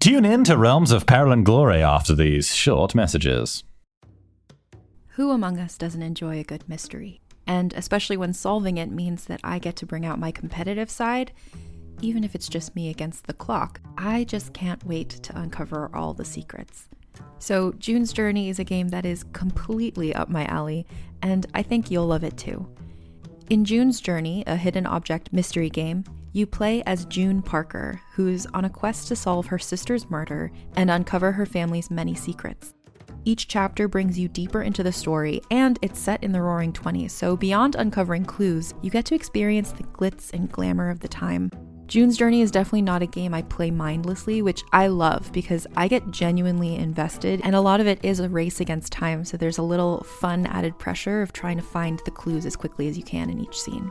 Tune in to Realms of Peril and Glory after these short messages. Who among us doesn't enjoy a good mystery? And especially when solving it means that I get to bring out my competitive side, even if it's just me against the clock. I just can't wait to uncover all the secrets. So, June's Journey is a game that is completely up my alley, and I think you'll love it too. In June's Journey, a hidden object mystery game, you play as June Parker, who's on a quest to solve her sister's murder and uncover her family's many secrets. Each chapter brings you deeper into the story, and it's set in the roaring 20s, so beyond uncovering clues, you get to experience the glitz and glamour of the time. June's Journey is definitely not a game I play mindlessly, which I love because I get genuinely invested, and a lot of it is a race against time, so there's a little fun added pressure of trying to find the clues as quickly as you can in each scene.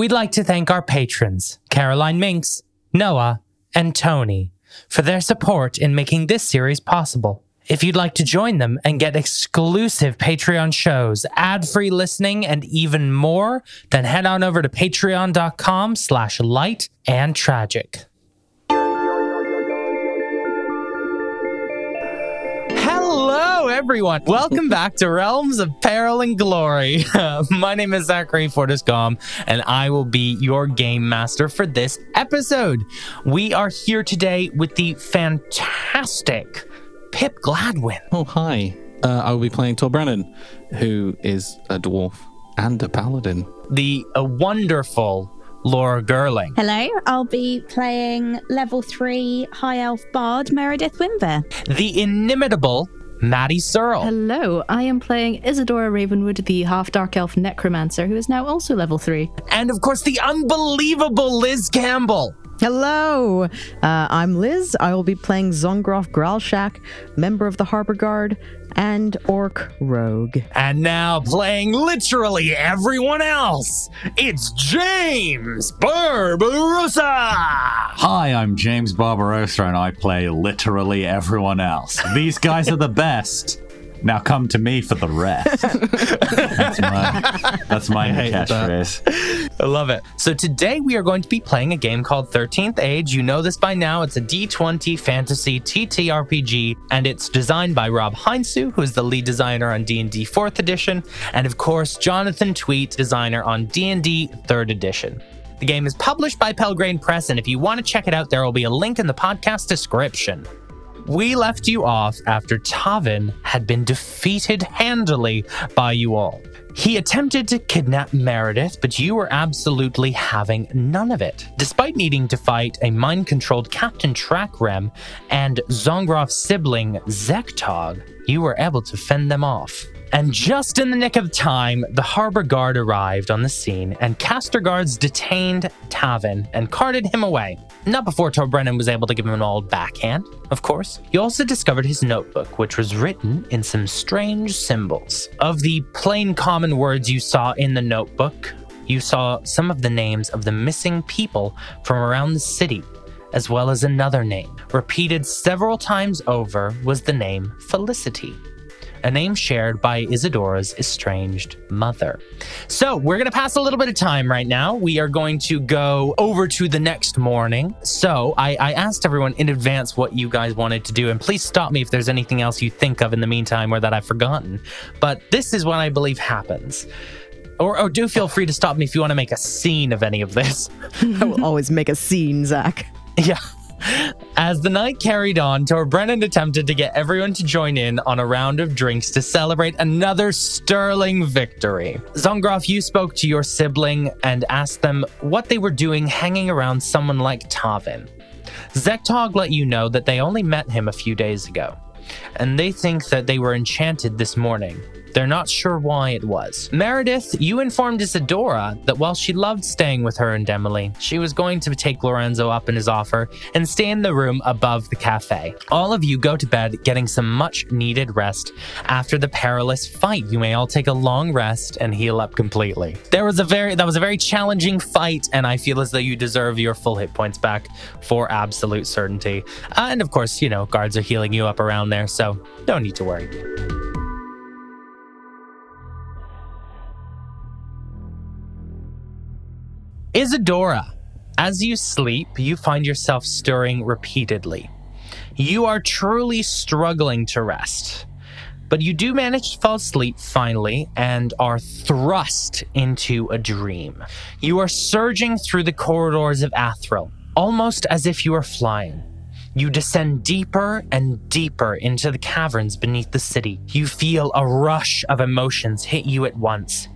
We'd like to thank our patrons, Caroline Minks, Noah, and Tony, for their support in making this series possible. If you'd like to join them and get exclusive Patreon shows, ad-free listening, and even more, then head on over to patreon.com slash light and tragic. Everyone. Welcome back to Realms of Peril and Glory. My name is Zachary Fortiscom, and I will be your game master for this episode. We are here today with the fantastic Pip Gladwin. Oh, hi. Uh, I will be playing Tor Brennan, who is a dwarf and a paladin. The uh, wonderful Laura Gerling. Hello, I'll be playing level 3 High Elf Bard Meredith Wimber. The inimitable Maddie Searle. Hello, I am playing Isadora Ravenwood, the half dark elf necromancer, who is now also level 3. And of course, the unbelievable Liz Campbell. Hello, uh, I'm Liz. I will be playing Zongroff Gralshak, member of the Harbor Guard and Orc Rogue. And now playing literally everyone else, it's James Barbarossa. Hi, I'm James Barbarossa, and I play literally everyone else. These guys are the best. Now come to me for the rest. that's my, that's my hate that. catchphrase. I love it. So today we are going to be playing a game called 13th Age. You know this by now. It's a D20 fantasy TTRPG and it's designed by Rob Heinsoo, who is the lead designer on D&D 4th edition, and of course Jonathan Tweet, designer on D&D 3rd edition. The game is published by Pelgrane Press and if you want to check it out there will be a link in the podcast description. We left you off after Tavin had been defeated handily by you all. He attempted to kidnap Meredith, but you were absolutely having none of it. Despite needing to fight a mind controlled Captain Trackrem and Zongroff's sibling Zektog, you were able to fend them off. And just in the nick of time, the harbor guard arrived on the scene, and caster guards detained Tavin and carted him away. Not before Tor Brennan was able to give him an old backhand, of course. You also discovered his notebook, which was written in some strange symbols. Of the plain common words you saw in the notebook, you saw some of the names of the missing people from around the city, as well as another name. Repeated several times over was the name Felicity a name shared by Isadora's estranged mother. So, we're going to pass a little bit of time right now. We are going to go over to the next morning. So, I, I asked everyone in advance what you guys wanted to do, and please stop me if there's anything else you think of in the meantime or that I've forgotten. But this is what I believe happens. Or, or do feel free to stop me if you want to make a scene of any of this. I will always make a scene, Zach. Yeah. As the night carried on, Tor Brennan attempted to get everyone to join in on a round of drinks to celebrate another sterling victory. Zongroff, you spoke to your sibling and asked them what they were doing hanging around someone like Tavin. Zektog let you know that they only met him a few days ago, and they think that they were enchanted this morning. They're not sure why it was. Meredith, you informed Isadora that while she loved staying with her and Emily, she was going to take Lorenzo up in his offer and stay in the room above the cafe. All of you go to bed getting some much needed rest after the perilous fight. You may all take a long rest and heal up completely. There was a very that was a very challenging fight, and I feel as though you deserve your full hit points back for absolute certainty. Uh, and of course, you know, guards are healing you up around there, so don't need to worry. Isadora, as you sleep, you find yourself stirring repeatedly. You are truly struggling to rest, but you do manage to fall asleep finally and are thrust into a dream. You are surging through the corridors of Athril, almost as if you are flying. You descend deeper and deeper into the caverns beneath the city. You feel a rush of emotions hit you at once.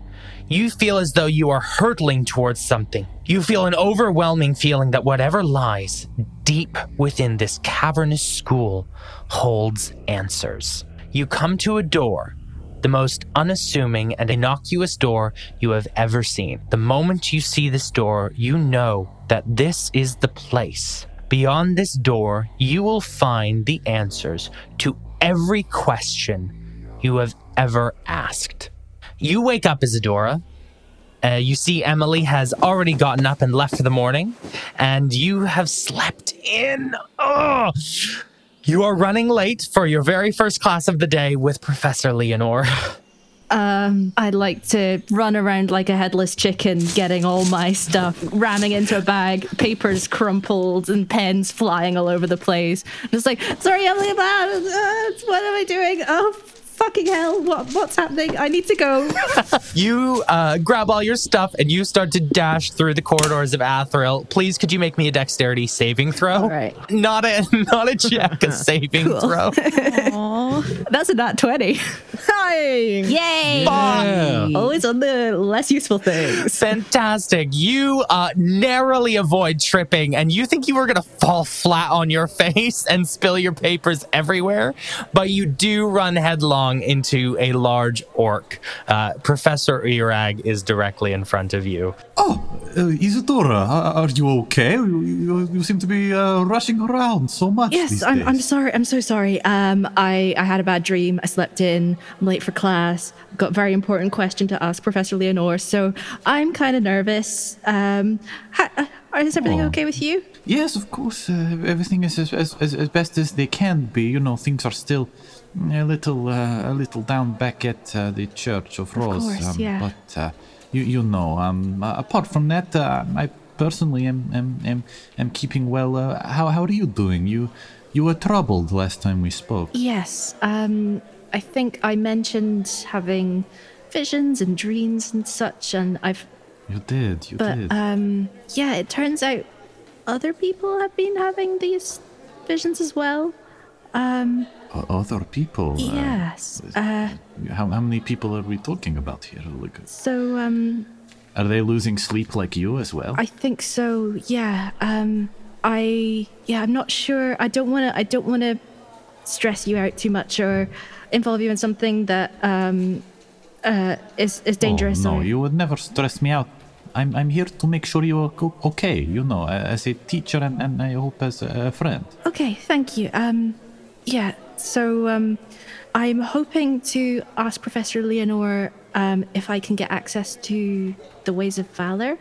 You feel as though you are hurtling towards something. You feel an overwhelming feeling that whatever lies deep within this cavernous school holds answers. You come to a door, the most unassuming and innocuous door you have ever seen. The moment you see this door, you know that this is the place. Beyond this door, you will find the answers to every question you have ever asked. You wake up, Isadora. Uh, you see Emily has already gotten up and left for the morning, and you have slept in. Oh, you are running late for your very first class of the day with Professor Leonore. Um, I'd like to run around like a headless chicken, getting all my stuff, ramming into a bag, papers crumpled and pens flying all over the place. Just like, sorry, Emily, about uh, what am I doing? Oh, fucking hell! What what's happening? I need to go. You uh, grab all your stuff and you start to dash through the corridors of Athril. Please, could you make me a dexterity saving throw? All right. Not a not a check, a saving throw. That's a nat twenty. Hi. Yay! Yeah. Always on the less useful things. Fantastic. You uh, narrowly avoid tripping, and you think you were going to fall flat on your face and spill your papers everywhere, but you do run headlong into a large orc. Uh, Professor Irag is directly in front of you. Oh, uh, Isadora, are, are you okay? You, you, you seem to be uh, rushing around so much. Yes, these I'm, I'm sorry. I'm so sorry. Um, I, I had a bad dream. I slept in. I'm late for class. Got a very important question to ask Professor Leonore. So I'm kind of nervous. Um, ha, uh, is everything Oh. okay with you? Yes, of course. Uh, everything is as, as, as, as best as they can be. You know, things are still a little uh, a little down back at uh, the Church of Rose. Of course, yeah. But uh, you you know, um, uh, apart from that, uh, I personally am am, am am keeping well. Uh, how how are you doing? You you were troubled last time we spoke. Yes. Um, I think I mentioned having visions and dreams and such, and I've. You did. You But did. um, yeah, it turns out other people have been having these visions as well. Um, Other people. uh, yes. Uh, how how many people are we talking about here? So um, are they losing sleep like you as well? I think so. Yeah. Um I yeah, I'm not sure. I don't want to I don't want to stress you out too much or involve you in something that um uh is is dangerous Oh, no, or you would never stress me out. I'm, I'm here to make sure you're okay, you know, as a teacher and, and I hope as a friend. Okay, thank you. Um yeah, so um I'm hoping to ask Professor Leonore um if I can get access to the ways of valor.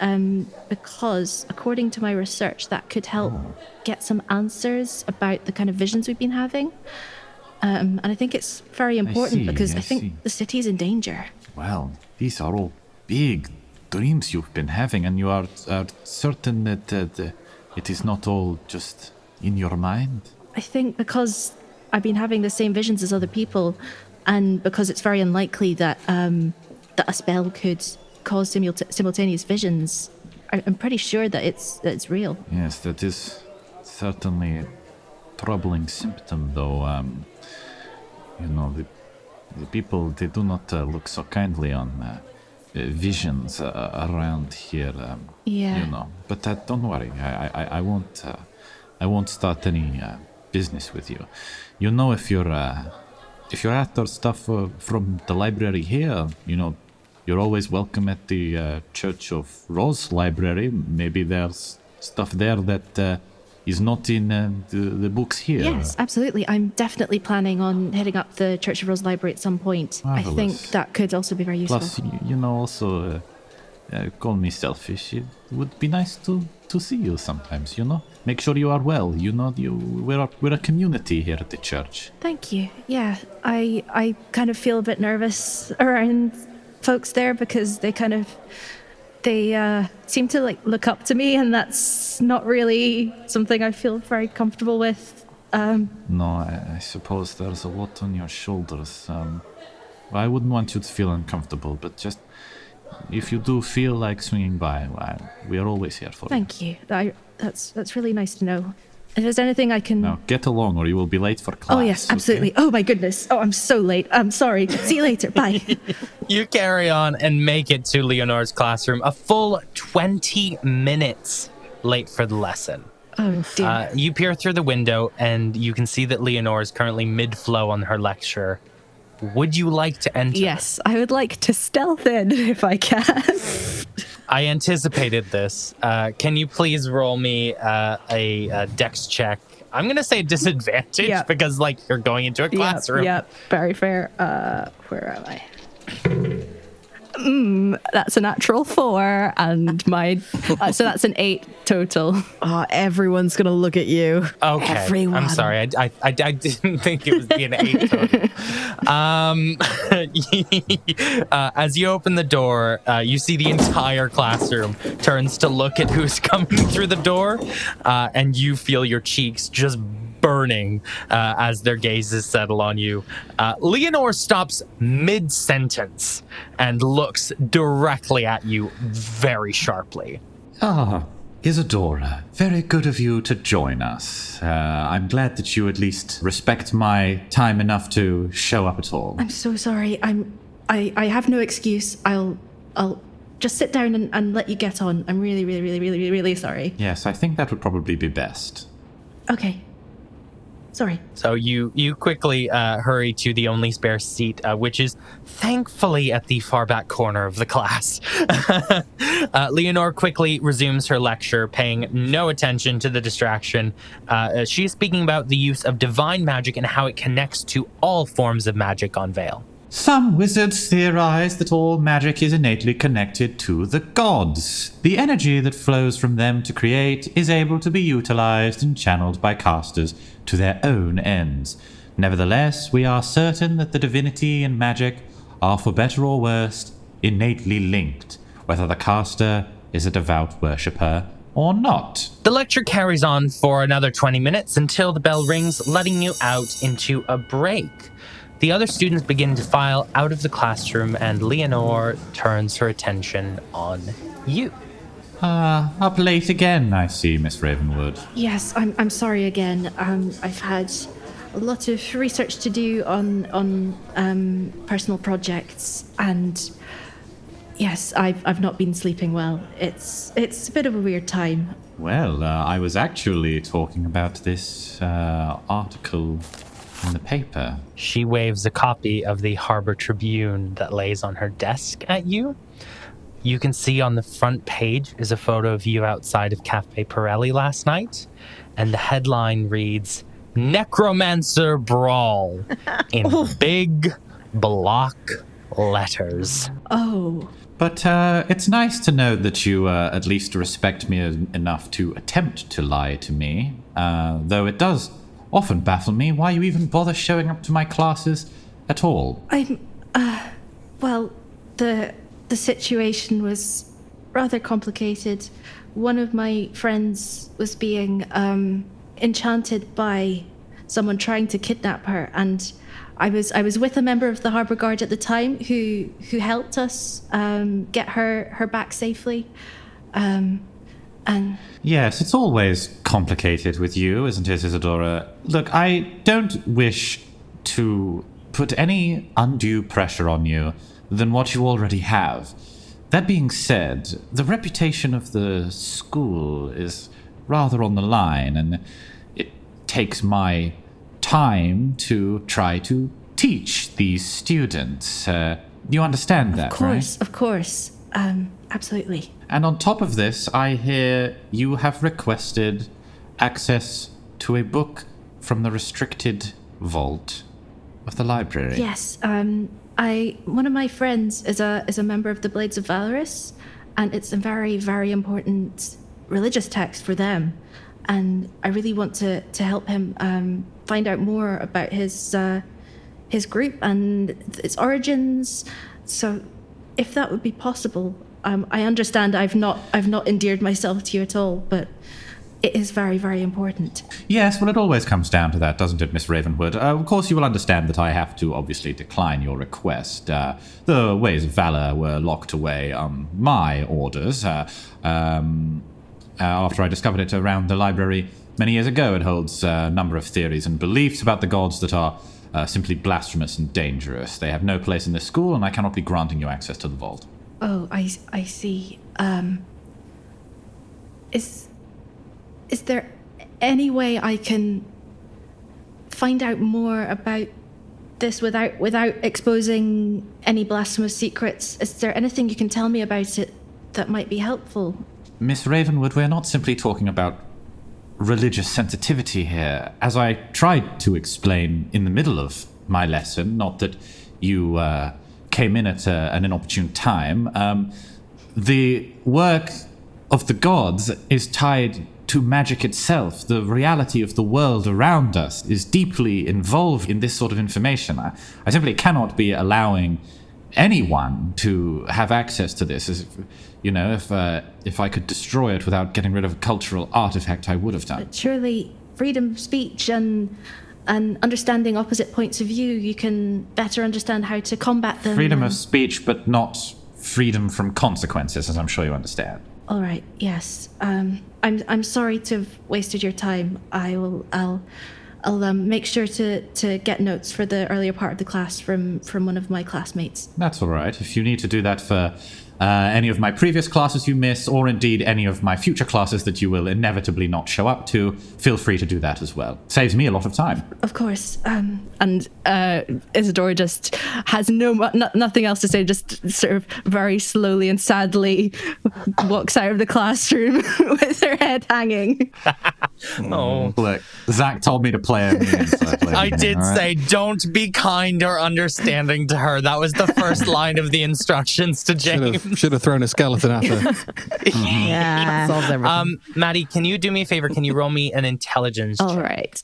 Um, because according to my research, that could help get some answers about the kind of visions we've been having. Um, and I think it's very important see, because I, I think see. the is in danger. Well, these are all big dreams you've been having, and you are, are certain that uh, the, it is not all just in your mind? I think because I've been having the same visions as other people, and because it's very unlikely that um, that a spell could cause simulta- simultaneous visions, I- I'm pretty sure that it's that it's real. Yes, that is certainly a troubling symptom, though. Um, you know, the, the people, they do not uh, look so kindly on uh, uh, visions uh, around here. Um, Yeah. You know, but uh, don't worry. I, I, I won't. Uh, I won't start any uh, business with you. You know, if you're uh, if you're after stuff uh, from the library here, you know, you're always welcome at the uh, Church of Rose Library. Maybe there's stuff there that uh, is not in uh, the, the books here. Yes, absolutely. I'm definitely planning on heading up the Church of Rose Library at some point. I think that could also be very useful. Plus, you, you know, also, uh, uh, call me selfish. It would be nice to, to see you sometimes, you know? Make sure you are well. You know, you we're a, we're a community here at the church. Thank you. Yeah, I I kind of feel a bit nervous around folks there because they kind of they uh, seem to like look up to me, and that's not really something I feel very comfortable with. Um, No, I, I suppose there's a lot on your shoulders. Um, I wouldn't want you to feel uncomfortable, but just if you do feel like swinging by, well, we are always here for you. thank you. I, that's that's really nice to know. If there's anything I can. Now, get along or you will be late for class. oh yes, okay? absolutely. Oh my goodness. Oh, I'm so late. I'm sorry. See you later. Bye. You carry on and make it to Leonore's classroom a full 20 minutes late for the lesson. oh dear. Uh, you peer through the window and you can see that Leonore is currently mid flow on her lecture. Would you like to enter? yes, I would like to stealth in if I can. I anticipated this. Uh, can you please roll me uh, a, a dex check? I'm going to say disadvantage Yep. because, like, you're going into a classroom. Yep, yep, very fair. Uh, where am I? Mm, that's a natural four, and my uh, so that's an eight total. Oh, everyone's gonna look at you. Okay. Everyone. I'm sorry. I, I, I, I didn't think it was being an eight total. um, uh, as you open the door, uh, you see the entire classroom turns to look at who's coming through the door, uh, and you feel your cheeks just burning uh, as their gazes settle on you. Uh, Leonore stops mid sentence and looks directly at you very sharply. Ah, Isadora, very good of you to join us. Uh, I'm glad that you at least respect my time enough to show up at all. I'm so sorry. I'm I I have no excuse. I'll I'll just sit down and, and let you get on. I'm really really really really really, really sorry. Yes, I think that would probably be best. Okay. Sorry. So you you quickly uh, hurry to the only spare seat, uh, which is thankfully at the far back corner of the class. uh, Leonore quickly resumes her lecture, paying no attention to the distraction. Uh, she is speaking about the use of divine magic and how it connects to all forms of magic on Vale. Some wizards theorize that all magic is innately connected to the gods. The energy that flows from them to create is able to be utilized and channeled by casters to their own ends. Nevertheless, we are certain that the divinity and magic are, for better or worse, innately linked, whether the caster is a devout worshipper or not. The lecture carries on for another 20 minutes until the bell rings, letting you out into a break. The other students begin to file out of the classroom, and Leonore turns her attention on you. Ah, up late again, I see, Miss Ravenwood. Yes, I'm I'm sorry again. Um, I've had a lot of research to do on on um, personal projects, and yes, I've I've not been sleeping well. It's it's a bit of a weird time. Well, uh, I was actually talking about this uh, article in the paper. She waves a copy of the Harbor Tribune that lays on her desk at you. You can see on the front page is a photo of you outside of Cafe Pirelli last night, and the headline reads Necromancer Brawl in big block letters. Oh, But uh, it's nice to know that you uh, at least respect me en- enough to attempt to lie to me. Uh, though it does often baffle me why you even bother showing up to my classes at all. I'm. Uh, well, the the situation was rather complicated. One of my friends was being um, enchanted by someone trying to kidnap her, and I was I was with a member of the Harbor Guard at the time who who helped us um, get her her back safely. Um, And Yes, it's always complicated with you, isn't it, Isadora? Look, I don't wish to put any undue pressure on you than what you already have. That being said, the reputation of the school is rather on the line, and it takes my time to try to teach these students. Uh, you understand that, right? of right? course, of course. Um, absolutely. And on top of this, I hear you have requested access to a book from the restricted vault of the library. Yes. Um, I one of my friends is a is a member of the Blades of Valorous, and it's a very very important religious text for them, and I really want to to help him um, find out more about his uh, his group and its origins. So, if that would be possible, um, I understand I've not I've not endeared myself to you at all, but it is very very important. Yes, well, it always comes down to that, doesn't it, Miss Ravenwood? Uh, of course, you will understand that I have to obviously decline your request. Uh, the ways of valor were locked away on my orders. Uh, um, uh, after I discovered it around the library many years ago, it holds a number of theories and beliefs about the gods that are uh, simply blasphemous and dangerous. They have no place in this school, and I cannot be granting you access to the vault. Oh, I, I see. Um, is is there any way I can find out more about this without without exposing any blasphemous secrets? Is there anything you can tell me about it that might be helpful? Miss Ravenwood, we're not simply talking about religious sensitivity here. As I tried to explain in the middle of my lesson, not that you uh, came in at, a, an inopportune time, um, the work of the gods is tied to magic itself. The reality of the world around us is deeply involved in this sort of information. I, I simply cannot be allowing anyone to have access to this. As if, you know, if uh, if I could destroy it without getting rid of a cultural artifact, I would have done. Surely, freedom of speech and and understanding opposite points of view, you can better understand how to combat them. Freedom of speech, but not freedom from consequences, as I'm sure you understand. All right. Yes. Um, I'm. I'm sorry to have wasted your time. I will. I'll. I'll um, make sure to, to get notes for the earlier part of the class from, from one of my classmates. That's all right. If you need to do that for uh, any of my previous classes you miss, or indeed any of my future classes that you will inevitably not show up to, feel free to do that as well. Saves me a lot of time. Of course. Um, and uh, Isadora just has no, no nothing else to say. Just sort of very slowly and sadly walks out of the classroom with her head hanging. Oh. Look, Zach told me to play a meme, so I played I a did all right? say, don't be kind or understanding to her. That was the first line of the instructions to Should James. Have, should have thrown a skeleton at her. Yeah, solves everything. Um, Maddie, can you do me a favor? Can you roll me an intelligence All check? right.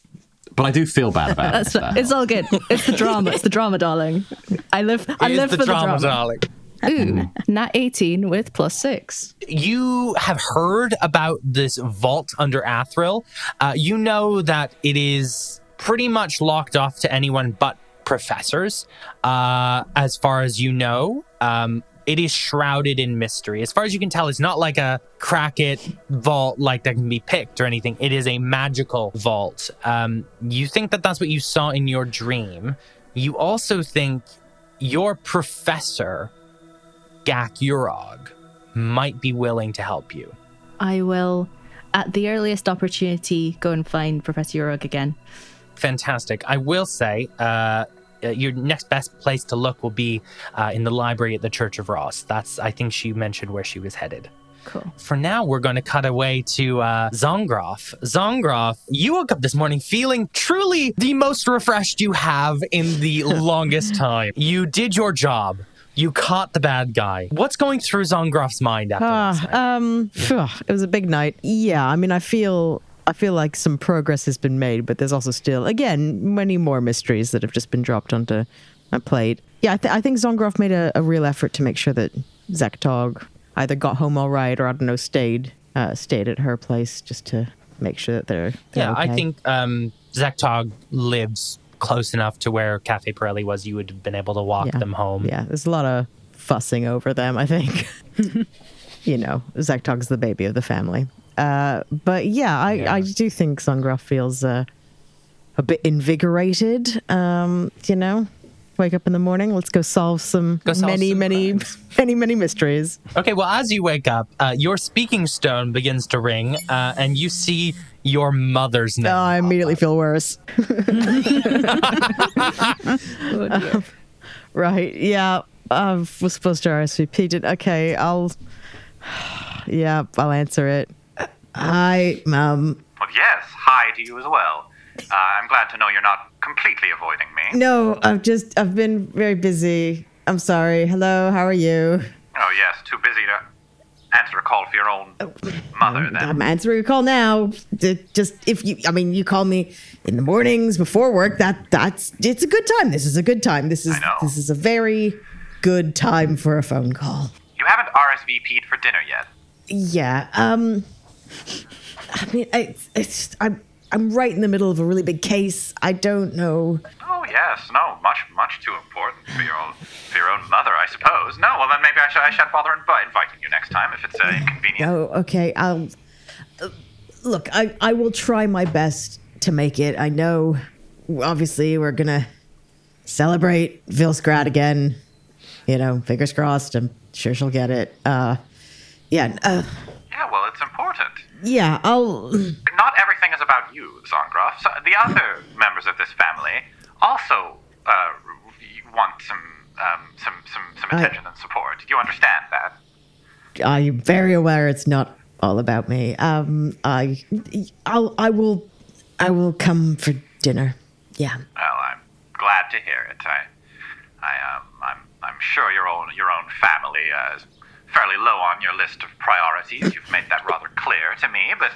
But I do feel bad about That's it. it's all good. It's the drama. It's the drama, darling. I live. I It is live the for drama, the drama. darling. Ooh, not eighteen with plus six. you have heard about this vault under Athril. Uh, you know that it is pretty much locked off to anyone but professors. Uh, as far as you know, um, it is shrouded in mystery. As far as you can tell, it's not like a crack it vault like that can be picked or anything. It is a magical vault. Um, you think that that's what you saw in your dream. You also think your professor, Gak Urog, might be willing to help you. I will, at the earliest opportunity, go and find Professor Urog again. Fantastic. I will say, uh, uh, your next best place to look will be uh, in the library at the Church of Ross. That's, I think, she mentioned where she was headed. Cool. For now, we're going to cut away to uh, Zongroff. Zongroff, you woke up this morning feeling truly the most refreshed you have in the longest time. You did your job. You caught the bad guy. What's going through Zongroff's mind after last night? Ah, um, phew, it was a big night. Yeah, I mean, I feel, I feel like some progress has been made, but there's also still, again, many more mysteries that have just been dropped onto my plate. Yeah, I, th- I think Zongroff made a, a real effort to make sure that Zaktog either got home all right or I don't know, stayed, uh, stayed at her place just to make sure that they're, they're Yeah, I think um, Zaktog lives close enough to where Cafe Pirelli was. You would have been able to walk Yeah. them home. Yeah, there's a lot of fussing over them, I think. you know, Zaktog's the baby of the family. Uh, but yeah, I, Yeah. I do think Zongroff feels uh, a bit invigorated. Um, you know, wake up in the morning, let's go solve some Go solve many, some many, crimes. many, many mysteries. Okay, well, as you wake up, uh, your speaking stone begins to ring, uh, and you see your mother's name. Oh, I immediately feel worse. right. Yeah. I was supposed to RSVP. Did okay. I'll. Yeah, I'll answer it. Hi, mum. Well, yes, hi to you as well. Uh, I'm glad to know you're not completely avoiding me. No, I've just I've been very busy. I'm sorry. Hello, how are you? Oh, yes, too busy to answer a call for your own mother, then. I'm answering a call now. Just if you, I mean, you call me in the mornings before work. That that's it's a good time. This is a good time. This is I know. this is a very good time for a phone call. You haven't RSVP'd for dinner yet. Yeah. Um. I mean, I, it's I'm I'm right in the middle of a really big case. I don't know. Oh, yes, no, much, much too important for your own, for your own mother, I suppose. No, well, then maybe I, should, I shan't bother invi- inviting you next time if it's uh, inconvenient. Oh, okay. I'll uh, look. I I will try my best to make it. I know. Obviously, we're gonna celebrate Vilsgrad again. You know, fingers crossed. I'm sure she'll get it. Uh, yeah. Uh, Yeah, well, it's important. Yeah. I'll. Not everything is about you, Zongroff. So the other members of this family also uh, want some, um, some, some, some I- attention and support. You understand that? I'm very aware it's not all about me. Um, I, I'll, I will, I will come for dinner. Yeah. Well, I'm glad to hear it. I, I, um, I'm, I'm sure your own, your own family uh, is fairly low on your list of priorities. You've made that rather clear to me. But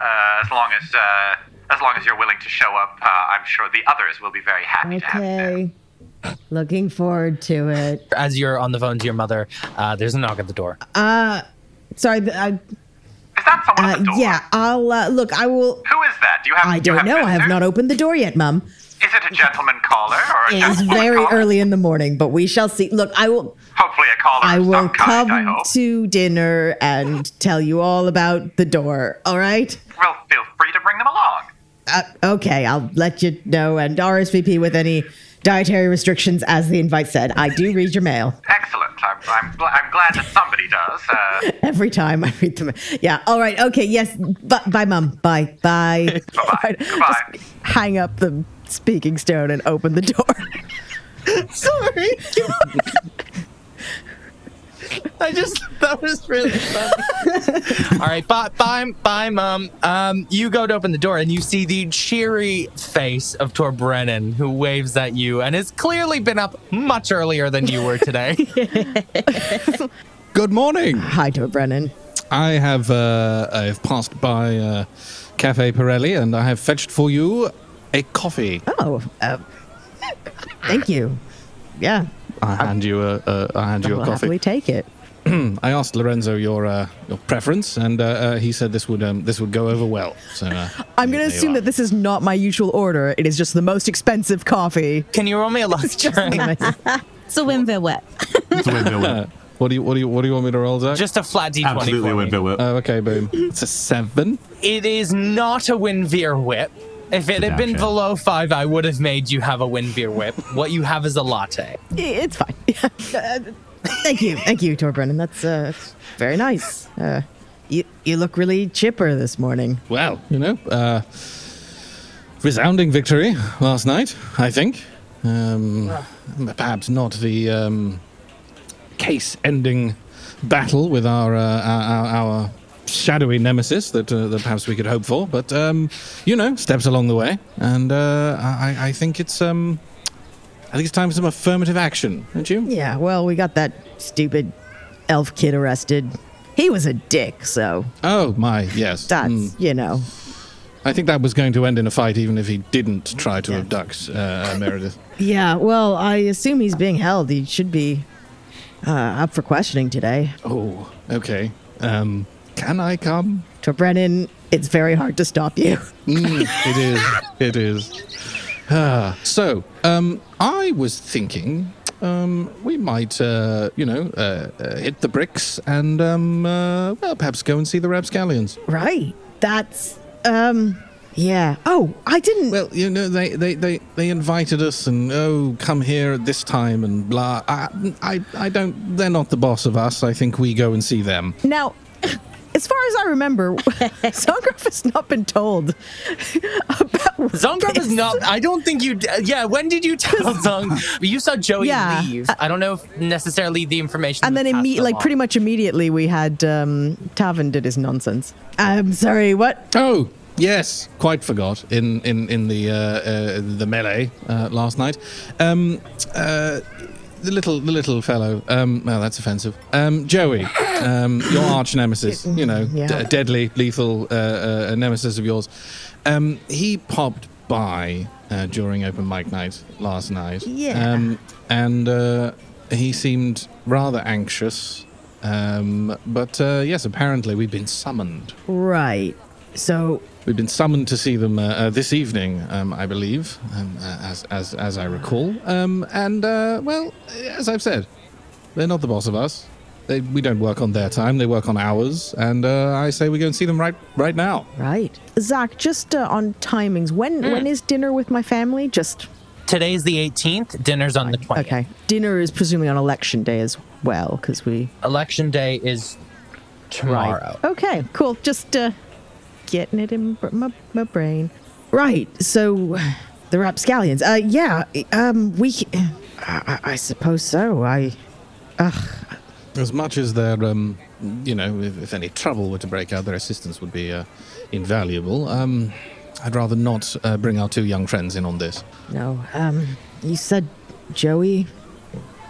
uh, as long as, uh, as long as you're willing to show up, uh, I'm sure the others will be very happy to have you. Okay. Looking forward to it. As you're on the phone to your mother, uh, there's a knock at the door. Uh, sorry. th- I, Is that someone uh, at the door? yeah. I'll uh, look. I will. Who is that? Do you have? I do you don't know. I have not opened the door yet, Mum. Is it a gentleman caller or a It is very caller? early in the morning, but we shall see. Look, I will. Hopefully, a caller I will kind. I come hope. to dinner and tell you all about the door. All right. Well, feel free to bring them along. Uh, okay, I'll let you know and RSVP with any dietary restrictions, as the invite said. I do read your mail Excellent. I'm, I'm, gl- I'm glad that somebody does. Uh, every time I read them. Yeah. All right. Okay. Yes. Bye, bye Mum. Bye. Bye. Bye-bye. All right, Goodbye. just hang up the speaking stone and open the door. Sorry. I just that was really funny. All right, bye, bye, bye, mom. Um, you go to open the door and you see the cheery face of Tor Brennan, who waves at you and has clearly been up much earlier than you were today. Good morning. Hi Tor Brennan. I have uh, I've passed by uh, Cafe Pirelli and I have fetched for you a coffee. Oh, uh, thank you. Yeah, I hand you a, a I hand you I'll a coffee. happily take it. I asked Lorenzo your uh, your preference, and uh, uh, he said this would um, this would go over well. So uh, I'm going to assume that this is not my usual order. It is just the most expensive coffee. Can you roll me a luck check? It's a Winville whip. It's a windmill whip. what do you what do you what do you want me to roll, Zach? Just a flat d20 Absolutely for a me. windmill whip. Oh, okay, boom. It's a seven. It is not a Winveer whip. If it had been Gotcha. below five, I would have made you have a Winveer whip. What you have is a latte. It's fine. Uh, thank you, thank you, Tor Brennan. That's uh, very nice. Uh, you you look really chipper this morning. Well, you know, uh, resounding victory last night. I think. Um, perhaps not the um, case-ending battle with our uh, our, our, our shadowy nemesis that uh, that perhaps we could hope for, but um, you know, steps along the way, and uh, I, I think it's um, I think it's time for some affirmative action, don't you? Yeah. Well, we got that stupid elf kid arrested. He was a dick, so Oh my, yes. that's Mm. you know. I think that was going to end in a fight, even if he didn't try to abduct uh, Meredith. Yeah. Well, I assume he's being held. He should be uh, up for questioning today. Oh, okay. Um, can I come? Tor Brennan, it's very hard to stop you. Mm, it is. It is. Ah, so, um, I was thinking, um, we might, uh, you know, uh, uh, hit the bricks and, um, uh, well, perhaps go and see the rapscallions. Right. That's um yeah. Oh, I didn't Well, you know, they, they, they, they invited us and, oh, come here at this time and blah. I, I, I don't, they're not the boss of us. I think we go and see them. now as far as I remember, Zongroff has not been told about Zongroff is not. I don't think you. Yeah, when did you tell Zong? You saw Joey Yeah. leave. I don't know if necessarily the information. and then passed imme- like pretty much immediately we had um Tavin did his nonsense. I'm sorry, what? Oh, yes, quite forgot in in in the uh, uh, the melee uh, last night. Um, uh, the little the little fellow. Um, well, that's offensive. Um, Joey, um, your arch nemesis. You know, Yeah. d- deadly, lethal uh, uh, nemesis of yours. Um, he popped by uh, during open mic night last night. Yeah. Um, and uh, he seemed rather anxious. Um, but uh, yes, apparently we've been summoned. Right. So We've been summoned to see them uh, uh, this evening, um, I believe, um, uh, as, as, as I recall. Um, and, uh, well, as I've said, they're not the boss of us. They, we don't work on their time, they work on ours. And uh, I say we go and see them right, right now. right. Zach, just uh, on timings, when when is dinner with my family? Just today's the 18th. Dinner's on the 20th. okay. Dinner is presumably on election day as well, because we Election day is tomorrow. Okay, cool. Just uh, getting it in my, my brain. Right. So the rapscallions. Uh, yeah. Um, we. I, I- suppose so. I. As much as their, um, you know, if, if any trouble were to break out, their assistance would be uh, invaluable. Um, I'd rather not uh, bring our two young friends in on this. No. Um, you said Joey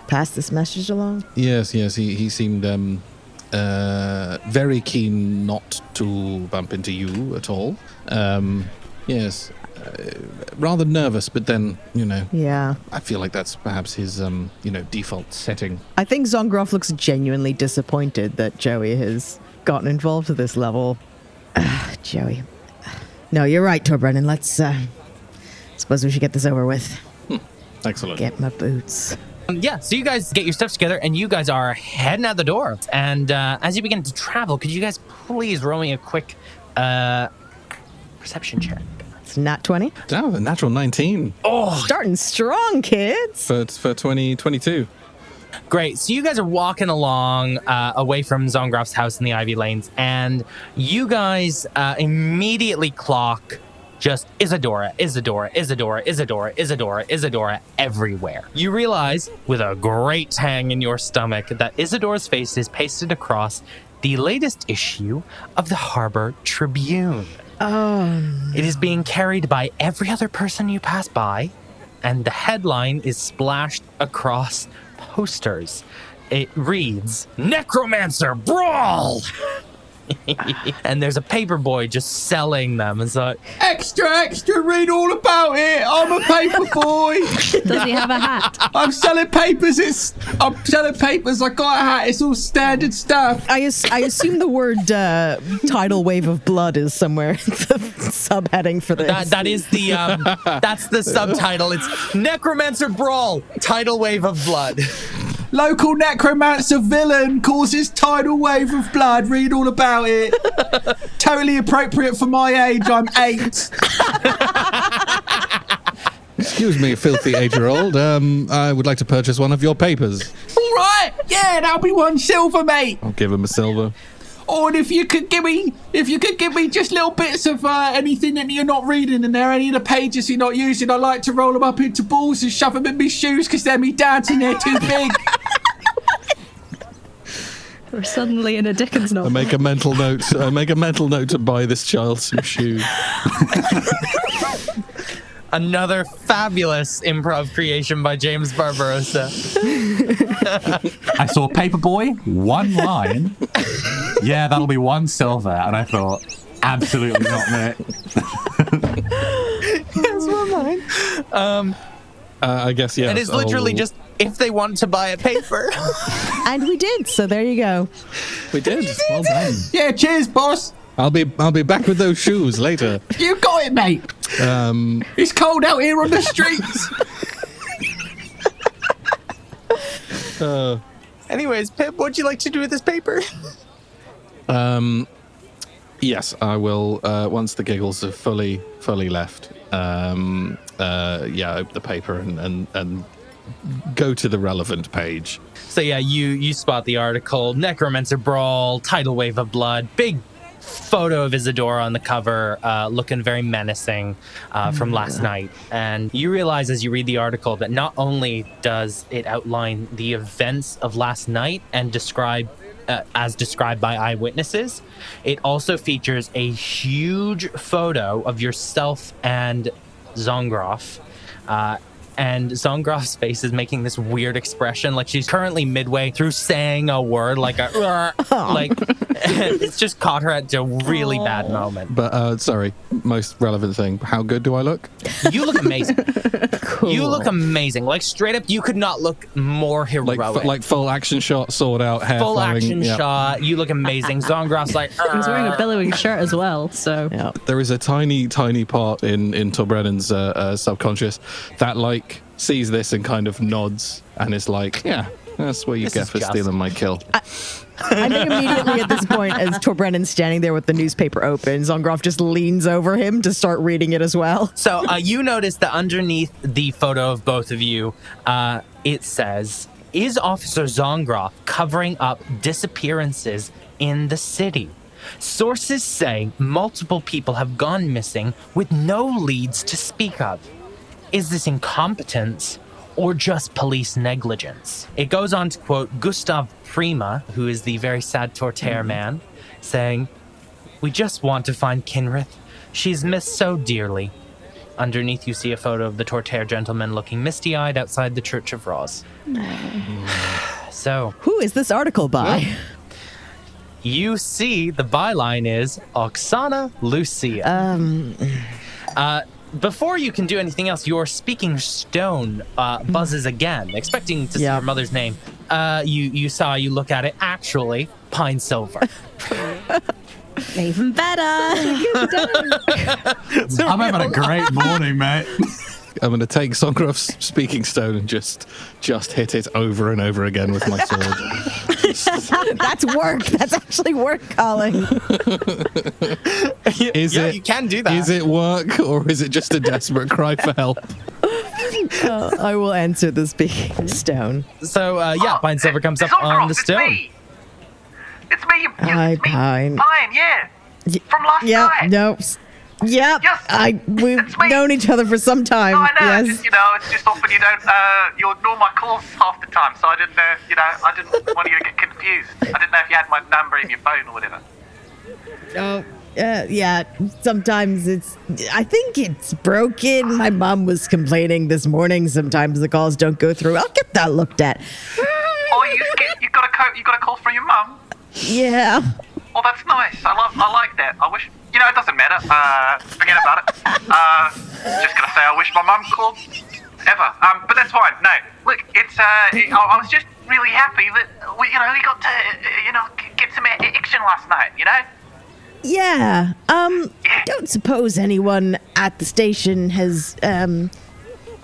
passed this message along. Yes, yes, he, he seemed um, uh, very keen not to bump into you at all. Um, yes, uh, rather nervous, but then, you know, Yeah. I feel like that's perhaps his, um, you know, default setting. I think Zongroff looks genuinely disappointed that Joey has gotten involved to this level. Ah, Joey. No, you're right, Tor Brennan. Let's. uh Suppose we should get this over with. Excellent. Get my boots. Um, yeah, so you guys get your stuff together and you guys are heading out the door. And uh, as you begin to travel, could you guys please roll me a quick uh, perception check? It's not 20. Oh, a natural 19 Oh, Starting strong, kids. for, for 2022. Great. So you guys are walking along uh, away from Zongroff's house in the Ivy Lanes, and you guys uh, immediately clock just Isadora, Isadora, Isadora, Isadora, Isadora, Isadora everywhere. You realize, with a great tang in your stomach, that Isadora's face is pasted across the latest issue of the Harbor Tribune. Oh, It is being carried by every other person you pass by, and the headline is splashed across posters. It reads Necromancer Brawl! and there's a paper boy just selling them. It's like Extra, extra, read all about it. I'm a paper boy. Does he have a hat? I'm selling papers. It's I'm selling papers. I got a hat. It's all standard stuff. I, as- I assume the word uh, tidal wave of blood is somewhere in the subheading for this. that, that is the um, that's the subtitle. It's Necromancer Brawl, tidal wave of blood. Local necromancer villain causes tidal wave of blood. Read all about it. totally appropriate for my age. I'm eight. Excuse me, filthy eight year old. Um, I would like to purchase one of your papers. All right. Yeah, that'll be one silver, mate. I'll give him a silver. Or if you could give me, if you could give me just little bits of uh, anything that you're not reading in there, any of the pages you're not using, I like to roll them up into balls and shove them in my shoes because they're me dancing. They're too big. We're suddenly in a Dickens novel. I make a mental note. I make a mental note to buy this child some shoes. Another fabulous improv creation by James Barbarossa. I saw Paperboy, one line. Yeah, that'll be one silver. And I thought, absolutely not, mate. One Uh, I guess yeah. it is literally just if they want to buy a paper. and we did, so there you go. we did. Well done. yeah, cheers, boss. I'll be I'll be back with those shoes later. You got it, mate. Um, It's cold out here on the streets. Uh, Anyways, Pip, what'd you like to do with this paper? Um, yes, I will. Uh, once the giggles have fully, fully left. Um, uh, yeah, open the paper and, and and go to the relevant page. So yeah, you you spot the article, Necromancer Brawl, tidal wave of blood, big photo of Isadora on the cover, uh, looking very menacing uh, from last night. And you realize as you read the article that not only does it outline the events of last night and describe uh, as described by eyewitnesses, it also features a huge photo of yourself and Zongroff. Uh, and Zongroff's face is making this weird expression, like she's currently midway through saying a word, like a like it's just caught her at a really bad moment. But uh, sorry, most relevant thing. How good do I look? You look amazing. You look amazing. Like straight up, you could not look more heroic. Like, f- like full action shot, sword out, hair full flowing. action yeah. shot. You look amazing. Zongroff's like He's wearing a billowing shirt as well, so There is a tiny, tiny part in in Tor Brennan's uh, uh, subconscious that like sees this and kind of nods and is like, yeah, that's what you This get for just- stealing my kill. I think immediately at this point, as Tor Brennan standing there with the newspaper open, Zongroff just leans over him to start reading it as well. So uh, you notice that underneath the photo of both of you, uh, it says, "Is Officer Zongroff covering up disappearances in the city?" Sources say multiple people have gone missing with no leads to speak of. Is this incompetence or just police negligence? It goes on to quote Gustav Prima, who is the very sad Tortaire man, saying, We just want to find Kinrith. She's missed so dearly. Underneath, you see a photo of the Tortaire gentleman looking misty eyed outside the Church of Ross. So, who is this article by? You see, the byline is Oksana Lucia. Um. Uh, before you can do anything else, your speaking stone uh, buzzes again, expecting to see your mother's name. Uh, you you saw, you look at it. Actually, Pine Silver. Even better. I'm having a great morning, mate. I'm going to take Zongroff's speaking stone and just just hit it over and over again with my sword. That's work. That's actually work, Colin. Is yeah, it? you can do that. Is it work or is it just a desperate cry for help? Uh, I will answer the speaking stone. So uh, yeah, Pine Silver comes up on the stone. It's me. you- Hi, Pine. Pine, yeah. From last Yep. night. No. Yep. Yes, I we've known each other for some time. No, I know. yes. Just, you know, it's just often you don't, uh, you ignore my calls half the time, so I didn't know, you know, I didn't want you to get confused. I didn't know if you had my number in your phone or whatever. Oh, uh, yeah. Sometimes it's. I think it's broken. My mom was complaining this morning. Sometimes the calls don't go through. I'll get that looked at. Oh, you get, you got a co- you got a call from your mom. Yeah. Oh, that's nice. I love, I like that. I wish, you know, it doesn't matter. Uh, forget about it. Uh, just gonna say I wish my mum called ever. Um, but that's fine. No, look, it's uh, it, I, I was just really happy that we, you know, we got to, uh, you know, get some action last night. You know. Yeah. Um. I don't suppose anyone at the station has um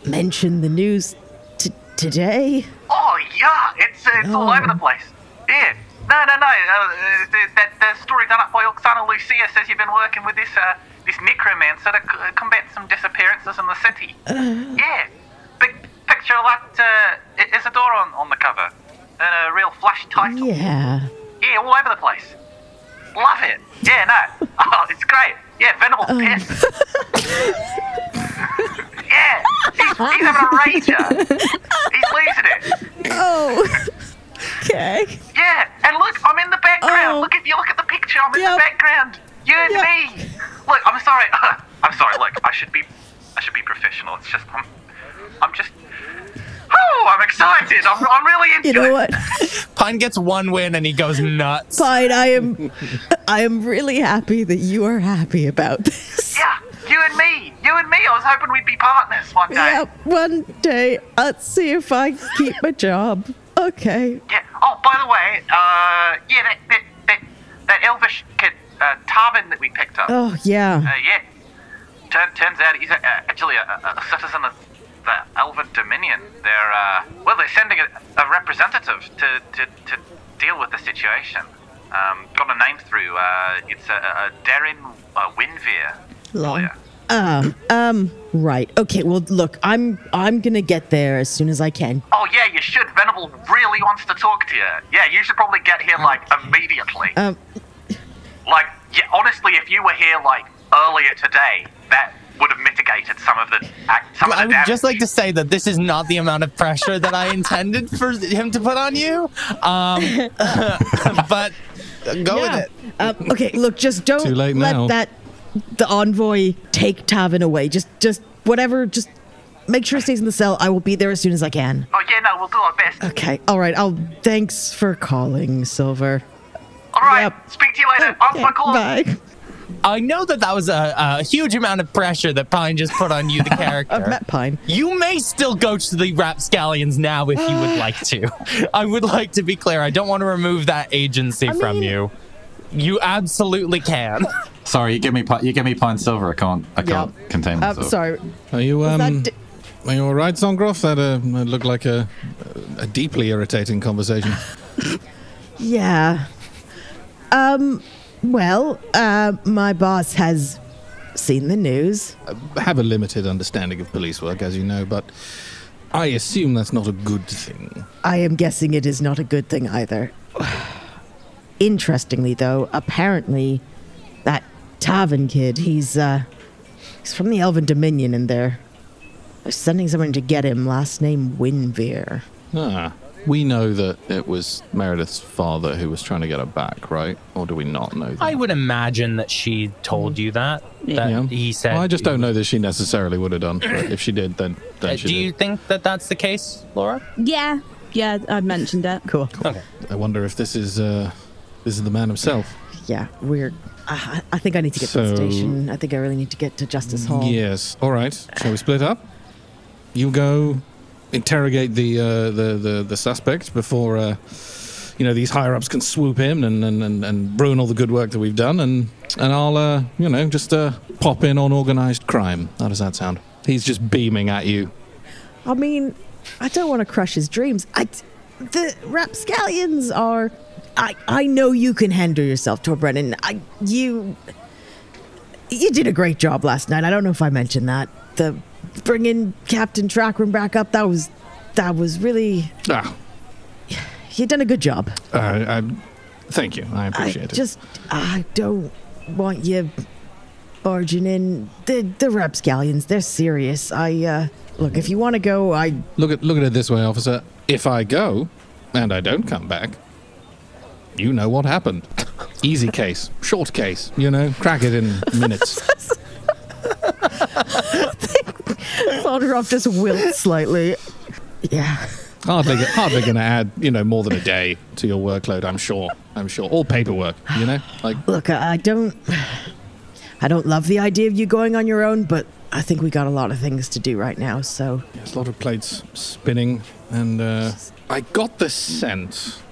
mentioned the news t- today. Oh yeah, it's uh, it's all over the place. Yeah. No, no, no. Uh, the, that the story done up by Oksana Lucia says you've been working with this uh, this necromancer to c- combat some disappearances in the city. yeah. Big picture of that uh, Isadora on, on the cover, and a real flash title. Yeah. Yeah, all over the place. Love it. Yeah, no. Oh, it's great. Yeah, Venables pissed. yeah, he's, he's having a rager. He's losing it. Oh. okay. Yeah, and look, I'm in the background. Oh. Look if you look at the picture, I'm in the background. You and me. Look, I'm sorry. I'm sorry. Look, I should be, I should be professional. It's just, I'm, I'm just. Oh, I'm excited. I'm, I'm really into You know it. what? Pine gets one win and he goes nuts. Pine, I am. I am really happy that you are happy about this. Yeah, you and me. You and me. I was hoping we'd be partners one day. Yeah. One day, let's see if I can keep my job. Okay. Yeah. Oh, by the way, uh, yeah, that that that, that elvish kid, uh, Tarvin that we picked up. Oh yeah. Uh, yeah. Turn, turns out he's a, uh, actually a, a, citizen of the Elven Dominion. They're uh, well, they're sending a, a representative to, to, to deal with the situation. Um, got a name through. Uh, it's a, a Darren uh, Winveer. Long. Um, um, right. Okay, well, look, I'm I'm gonna get there as soon as I can. Oh yeah, you should. Venable really wants to talk to you. Yeah, you should probably get here like immediately. Um, Like, yeah, honestly, if you were here like earlier today, that would have mitigated some of the act, some of I the would just like to say that this is not the amount of pressure that I intended for him to put on you. Um, but go with it. Um, okay, look, just don't Too late let now. that the envoy take Tavin away. Just, just whatever. Just make sure it stays in the cell. I will be there as soon as I can. Oh yeah, no, we'll do our best. Okay. All right. I'll. Thanks for calling, Silver. All right. Speak to you later. Answer my call. Bye. I know that that was a, a huge amount of pressure that Pine just put on you, the character. I've met Pine. You may still go to the rapscallions now if you would like to. I would like to be clear. I don't want to remove that agency I from mean- you. You absolutely can. Sorry, you give me pi- you give me pine silver. I can't I can't contain Um, myself. sorry. Are you um? di- Are you all right, Zongroff? That uh, looked like a a deeply irritating conversation. Yeah. Um. Well, uh, my boss has seen the news. I have a limited understanding of police work, as you know, but I assume that's not a good thing. I am guessing it is not a good thing either. Interestingly, though, apparently that Tavin kid, he's uh he's from the Elven Dominion and they're they're sending someone to get him, last name Winveer. Ah, we know that it was Meredith's father who was trying to get her back, right? Or do we not know that? I would imagine that she told you that. That Yeah. he said. Well, I just don't know that she necessarily would have done. But if she did, then, then Uh, she do did. you think that that's the case, Laura? Yeah, yeah, I've mentioned it. Cool. Okay. I wonder if this is uh, this is the man himself. Yeah, we're. I, I think I need to get to the station. I think I really need to get to Justice Hall. Yes. All right. Shall we split up? You go interrogate the uh, the, the the suspect before uh, you know these higher ups can swoop in and, and, and, and ruin all the good work that we've done, and and I'll uh, you know just uh, pop in on organized crime. How does that sound? He's just beaming at you. I mean, I don't want to crush his dreams. I, the rapscallions are. I, I know you can handle yourself, Tor Brennan. I, you, you did a great job last night. I don't know if I mentioned that. The bringing Captain Trackroom back up. That was, that was really. Ah, You done a good job. uh, I, thank you. I I appreciate it. just, I don't want you barging in. The the rapscallions. They're serious. I uh, look. If you want to go, I Look at look at it this way, officer. If I go and I don't come back, you know what happened. Easy case, short case. You know, crack it in minutes. Thunderoff just wilts slightly. Yeah. hardly hardly going to add you know more than a day to your workload. I'm sure. I'm sure. All paperwork. You know, like Look, I, I don't. I don't love the idea of you going on your own, but I think we got a lot of things to do right now. So there's a lot of plates spinning, and uh, I got the sense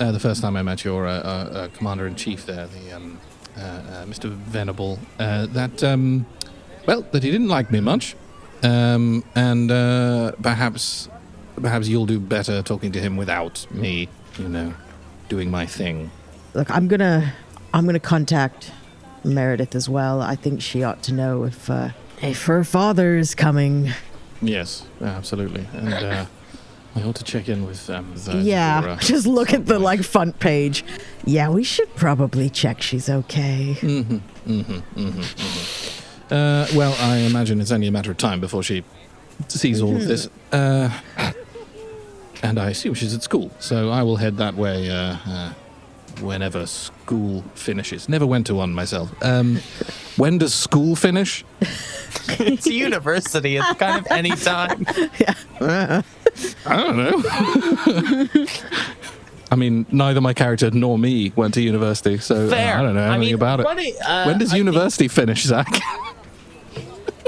uh, the first time I met your uh, uh, uh, commander in chief there, the um, uh, uh, Mr. Venable, uh, that um, well, that he didn't like me much, um, and uh, perhaps perhaps you'll do better talking to him without me, you know, doing my thing. look, I'm gonna. I'm gonna contact Meredith as well. I think she ought to know if uh, if her father is coming. Yes, absolutely, and. I ought to check in with um, the, yeah, uh, just look at the like front page. Yeah, we should probably check she's okay. Mm-hmm, mm-hmm, mm-hmm, mm-hmm. Uh, well, I imagine it's only a matter of time before she sees all of this. Uh, and I assume she's at school, so I will head that way uh, uh, whenever school finishes. Never went to one myself. Um, when does school finish? it's university. It's kind of any time. yeah I don't know. I mean, neither my character nor me went to university, so uh, I don't know I anything mean, about it. what it- uh, when does I think- university finish, Zach?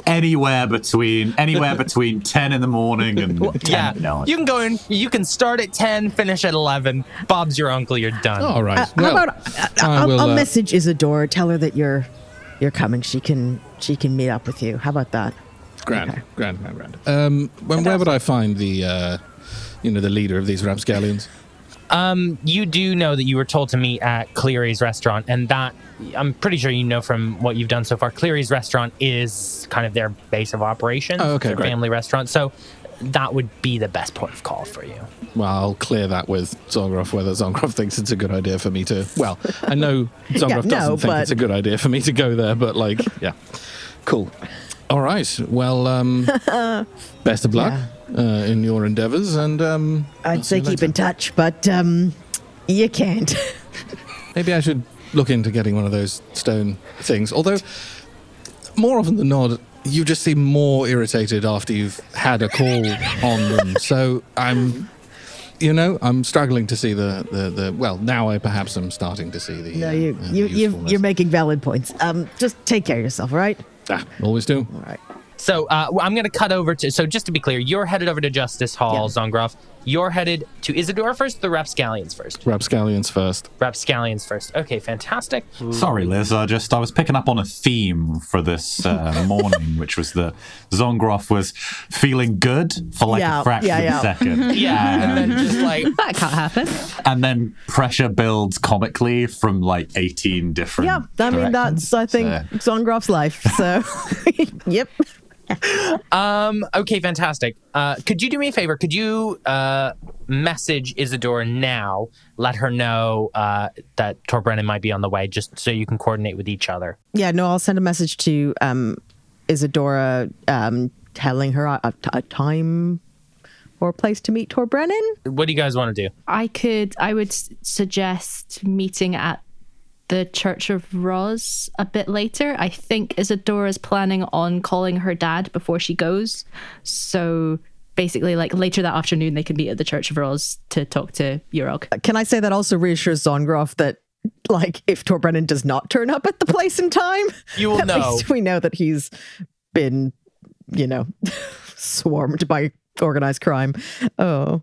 Anywhere between anywhere between ten in the morning and ten Yeah, at night. you can go in. You can start at ten, finish at eleven. Bob's your uncle. You're done. All right. Uh, well, how about uh, I I'll, will, I'll uh, message Isadora, tell her that you're you're coming. She can she can meet up with you. How about that? grand, grand, grand, grand. Um, when, where would I find the, uh, you know, the leader of these rapscallions? Um, you do know that you were told to meet at Cleary's restaurant, and that I'm pretty sure you know from what you've done so far. Cleary's restaurant is kind of their base of operations. Oh, okay, their great. family restaurant. So that would be the best point of call for you. Well, I'll clear that with Zongroff whether Zongroff thinks it's a good idea for me to. Well, I know Zongroff Yeah, doesn't no, think but- it's a good idea for me to go there, but like, yeah. Cool. All right. Well, um, best of luck uh, in your endeavors, and um, I'd see say you keep later. in touch, but um, you can't. Maybe I should look into getting one of those stone things. Although, more often than not, you just seem more irritated after you've had a call on them. So I'm, you know, I'm struggling to see the the, the well. Now I perhaps am starting to see the. No, uh, you, uh, you, you, usefulness. you're making valid points. Um, just take care of yourself, all right? Ah, always do. All right. So uh, I'm going to cut over to. So just to be clear, you're headed over to Justice Hall, Yeah. Zongroff. You're headed to Isadora first, or the Rapscallions first. Rapscallions first. Rapscallions first. Okay, fantastic. Sorry, Liz. I just I was picking up on a theme for this uh, morning, which was that Zongroff was feeling good for like Yeah, a fraction yeah, of a second. Yeah, and then just like That can't happen. and then pressure builds comically from like 18 different Yeah, I mean, directions. that's, I think, So- Zongroff's life. So, yep. Um. Okay. Fantastic. Uh, could you do me a favor? Could you uh message Isadora now? Let her know uh that Tor Brennan might be on the way, just so you can coordinate with each other. Yeah, no, I'll send a message to um, Isadora um, telling her a, a time or place to meet Tor Brennan. What do you guys want to do? I could. I would suggest meeting at the Church of Roz a bit later. I think Isadora's planning on calling her dad before she goes. So basically, like later that afternoon, they can meet at the Church of Roz to talk to Urog. Uh, can I say that also reassures Zongroff that, like, if Tor Brennan does not turn up at the place in time, You will at know. least we know that he's been, you know, swarmed by organized crime. Oh.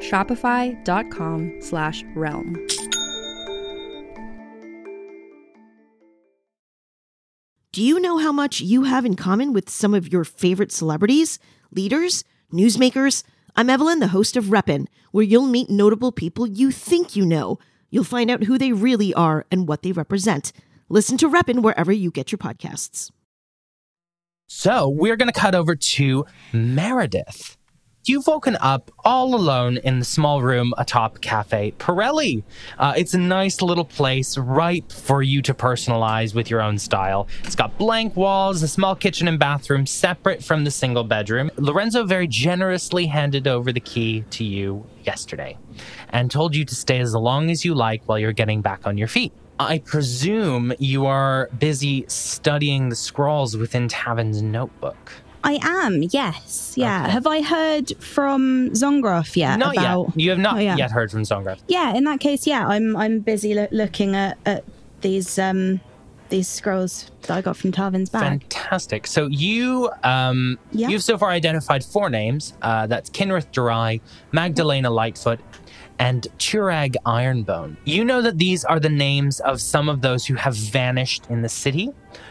Shopify.com slash realm. Do you know how much you have in common with some of your favorite celebrities, leaders, newsmakers? I'm Evelyn, the host of Reppin', where you'll meet notable people you think you know. You'll find out who they really are and what they represent. Listen to Reppin' wherever you get your podcasts. So we're going to cut over to Meredith. You've woken up all alone in the small room atop Cafe Pirelli. Uh, it's a nice little place, ripe for you to personalize with your own style. It's got blank walls, a small kitchen and bathroom separate from the single bedroom. Lorenzo very generously handed over the key to you yesterday and told you to stay as long as you like while you're getting back on your feet. I presume you are busy studying the scrawls within Tavin's notebook. I am, yes. Yeah. Have I heard from Zongroff yet? not about... yet. You have not Oh, yeah. yet heard from Zongroff. Yeah, in that case, yeah, I'm I'm busy loo- looking at, at these um these scrolls that I got from Tarvin's bag. Fantastic. So you um Yeah. you've so far identified four names. Uh, that's Kinrith Durai, Magdalena Lightfoot, and Turag Ironbone. You know that these are the names of some of those who have vanished in the city.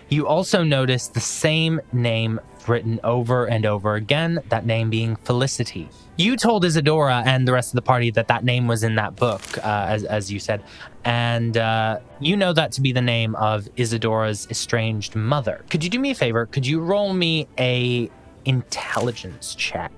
You also notice the same name written over and over again, that name being Felicity. You told Isadora and the rest of the party that that name was in that book, uh, as, as you said, and uh, you know that to be the name of Isadora's estranged mother. Could you do me a favor? Could you roll me a intelligence check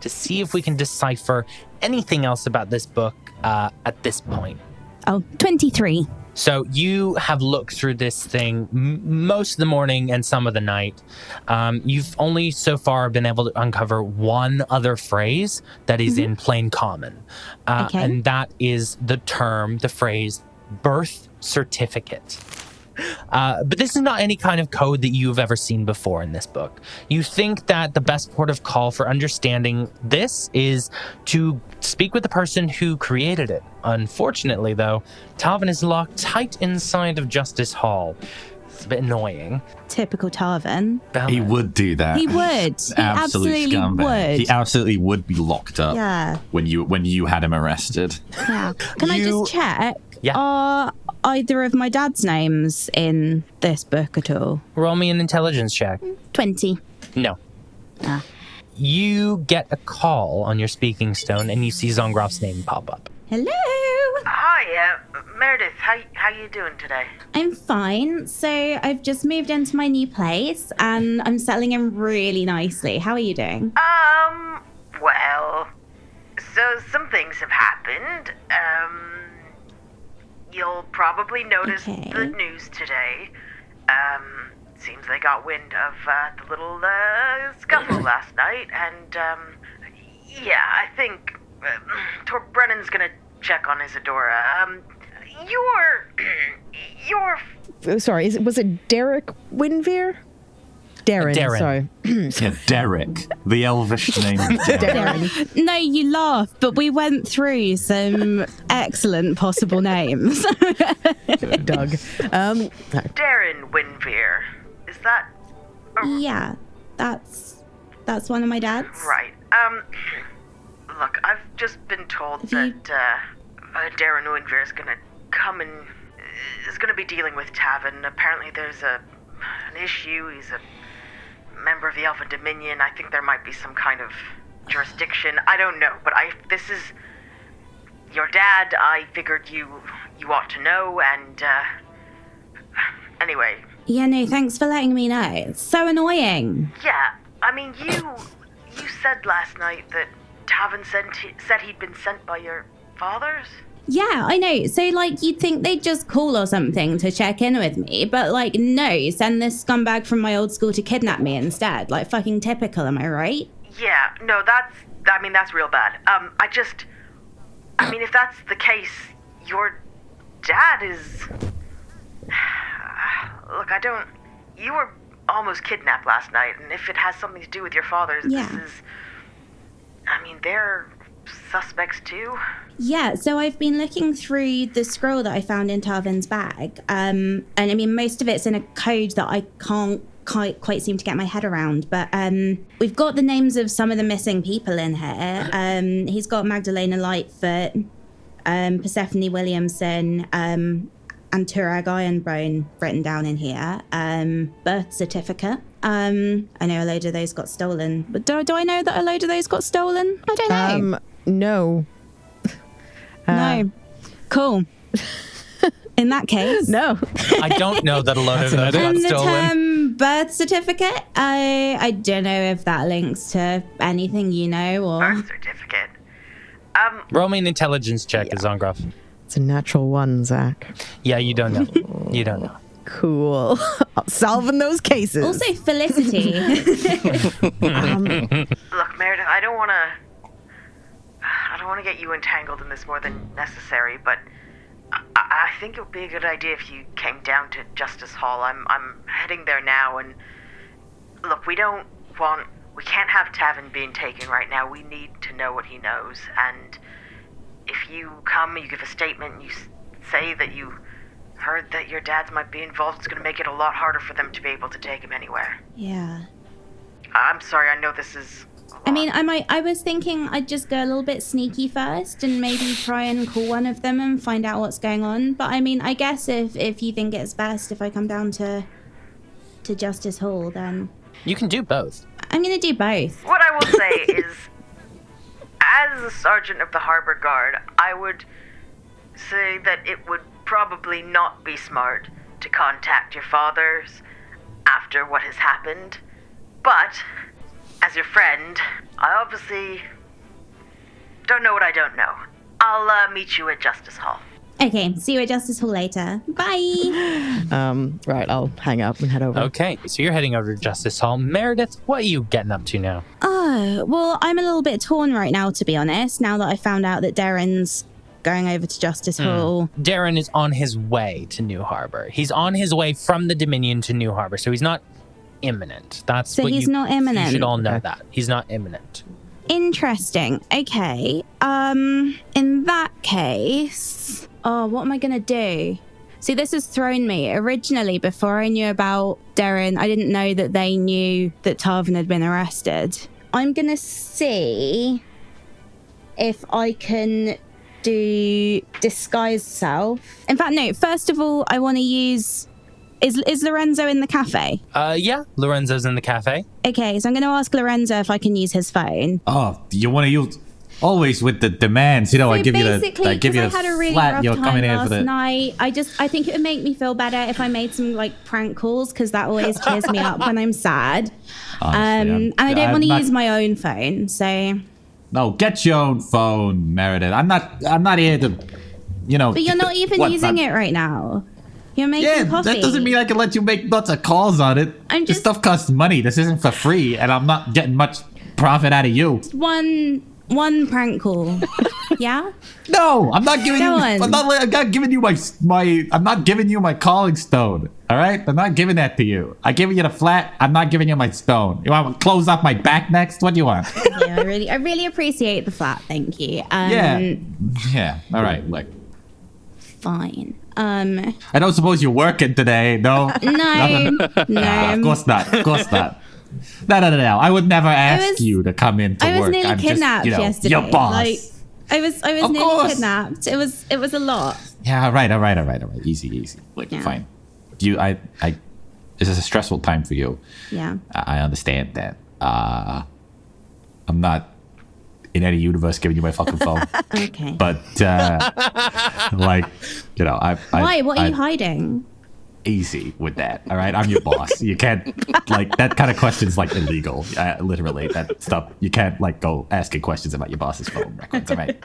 to see if we can decipher anything else about this book uh, at this point? Oh, 23. So you have looked through this thing m- most of the morning and some of the night. Um, you've only so far been able to uncover one other phrase that is in plain common, uh, Okay. and that is the term, the phrase, birth certificate. Uh, but this is not any kind of code that you've ever seen before in this book. You think that the best port of call for understanding this is to speak with the person who created it. Unfortunately, though, Talvin is locked tight inside of Justice Hall. It's a bit annoying. Typical Tarvin. He would do that. He would. He absolutely scumbag. would. He absolutely would be locked up. Yeah. When you when you had him arrested. Yeah. Can I just check? Yeah. Are either of my dad's names in this book at all? Roll me an intelligence check. 20. No. Ah. You get a call on your speaking stone and you see Zongroff's name pop up. Hello. Hi, uh, Meredith. How how you doing today? I'm fine. So I've just moved into my new place and I'm settling in really nicely. How are you doing? Um, well, so some things have happened. Um, you'll probably notice Okay. the news today. Um, seems they got wind of uh, the little uh, scuffle last night, and um, yeah, I think uh, Tor Brennan's gonna check on Isadora. Um, your your Oh, sorry, is it, was it Derek Winveer? Darren, Darren. sorry. yeah, Derek, the elvish name. of Derek. No, you laugh, but we went through some excellent possible names. Doug. Um, Darren Winveer. Is that yeah, that's that's one of my dad's. Right. Um, look, I've just been told that uh, uh, Darren Winveer is gonna come and is gonna be dealing with Tavin. Apparently, there's a an issue. He's a member of the Elven Dominion. I think there might be some kind of jurisdiction. I don't know, but I this is your dad. I figured you you ought to know, and uh, anyway, Yeah, no, thanks for letting me know. It's so annoying. Yeah, I mean, you you said last night that Tavin sent said he'd been sent by your fathers. Yeah, I know. So, like, you'd think they'd just call or something to check in with me, but, like, no, send this scumbag from my old school to kidnap me instead. Like, fucking typical, am I right? Yeah, no, that's I mean that's real bad. Um, I just, I mean, if that's the case, your dad is. Look, I don't. You were almost kidnapped last night, and if it has something to do with your fathers, Yeah. this is. I mean, they're suspects too. Yeah, so I've been looking through the scroll that I found in Tarvin's bag. Um, and I mean, most of it's in a code that I can't quite, quite seem to get my head around. But um, we've got the names of some of the missing people in here. Um, he's got Magdalena Lightfoot, um, Persephone Williamson, um, and Turag Ironbone written down in here. Um, birth certificate. Um, I know a load of those got stolen. But do, do I know that a load of those got stolen? I don't know. um, no. No. Cool. In that case. No. I don't know that a lot of those got And the stolen. term birth certificate, I I don't know if that links to anything you know or Birth certificate. Um, Roll me an intelligence check, Zongroff. It's a natural one, Zach. Yeah, you don't know. You don't know. Cool. Solving those cases. also Felicity. Look, Meredith, I don't want to. I don't want to get you entangled in this more than necessary, but I, I think it would be a good idea if you came down to Justice Hall. I'm I'm heading there now, and look, we don't want. We can't have Tavin being taken right now. We need to know what he knows, and if you come, you give a statement, and you say that you heard that your dads might be involved. It's going to make it a lot harder for them to be able to take him anywhere. Yeah. I'm sorry, I know this is. I mean, I might. I was thinking I'd just go a little bit sneaky first and maybe try and call one of them and find out what's going on. But I mean, I guess if if you think it's best if I come down to to Justice Hall, then You can do both. I'm gonna do both. What I will say is, as a sergeant of the harbor guard, I would say that it would probably not be smart to contact your fathers after what has happened. But, as your friend, I obviously don't know what I don't know. I'll uh, meet you at Justice Hall. Okay, see you at Justice Hall later. Bye. Um, right, I'll hang up and head over. Okay, so you're heading over to Justice Hall. Meredith, what are you getting up to now? Oh, well, I'm a little bit torn right now, to be honest, now that I found out that Darren's going over to Justice Hall. Darren is on his way to New Harbor. He's on his way from the Dominion to New Harbor, so he's not imminent. That's So what he's you, not You imminent. should all know that he's not imminent. Interesting. Okay. Um, in that case, oh, what am I gonna do? See, this has thrown me. Originally, before I knew about Darren, I didn't know that they knew that Tarvin had been arrested. I'm gonna see if I can do disguise self. In fact, no. First of all, I want to use. Is is Lorenzo in the cafe? Uh, yeah, Lorenzo's in the cafe. Okay, so I'm going to ask Lorenzo if I can use his phone. Oh, you want to use always with the demands? You know, I give you the basically, I give you the I had a really flat. rough You're time coming in last for the. night. I just, I think it would make me feel better if I made some like prank calls because that always cheers me up when I'm sad. Honestly, um, I'm- and I don't want to not- use my own phone, so. No, get your own phone, Meredith. I'm not. I'm not here to. You know. But you're not even what, using I'm- it right now. You're making Yeah, coffee. that doesn't mean I can let you make lots of calls on it. I'm this stuff costs money. This isn't for free, and I'm not getting much profit out of you. one one prank call. yeah. No, I'm not giving Go you. on. I'm not. I'm not giving you my my. I'm not giving you my calling stone. All right, I'm not giving that to you. I giving you the flat. I'm not giving you my stone. You want to close off my back next? What do you want? yeah, I really, I really appreciate the flat. Thank you. Um, yeah, yeah. All right, look. Fine. Um. I don't suppose you're working today, no? No, no. of course not. Of course not. No, no, no, no. I would never ask was- you to come in to I was work. nearly I'm kidnapped just, you know, yesterday. your boss. Like, I was, I was Of nearly course. kidnapped. It was, it was a lot. Yeah, all right, all right, all right, all right. Easy, easy. Look, Yeah. fine. You, I, I. This is a stressful time for you. Yeah. I I understand that. Uh, I'm not in any universe giving you my fucking phone. Okay. but uh, like, you know, I. I Why? What are I, you hiding? Easy with that. All right, I'm your boss. You can't like that kind of question's like illegal. Uh, literally, that stuff. You can't like go asking questions about your boss's phone records. All right.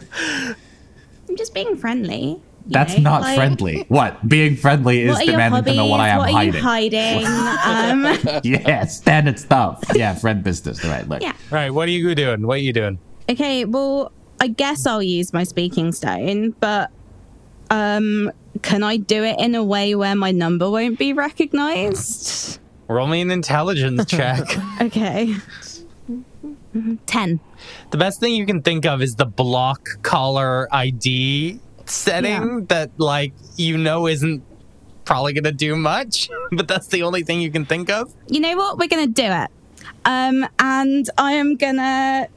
I'm just being friendly. That's know, not like- friendly. What? Being friendly is What are demanding to know what I am hobbies? hiding. What are you hiding? um, yeah, standard stuff. Yeah, friend business. All right, look. Yeah. All right, what are you doing? What are you doing? Okay. Well, I guess I'll use my speaking stone, but um, can I do it in a way where my number won't be recognized? Roll me an intelligence check. Okay. Ten. The best thing you can think of is the block collar ID setting that, like, you know isn't probably going to do much, but that's the only thing you can think of. you know what? We're gonna do it. Um, and I am gonna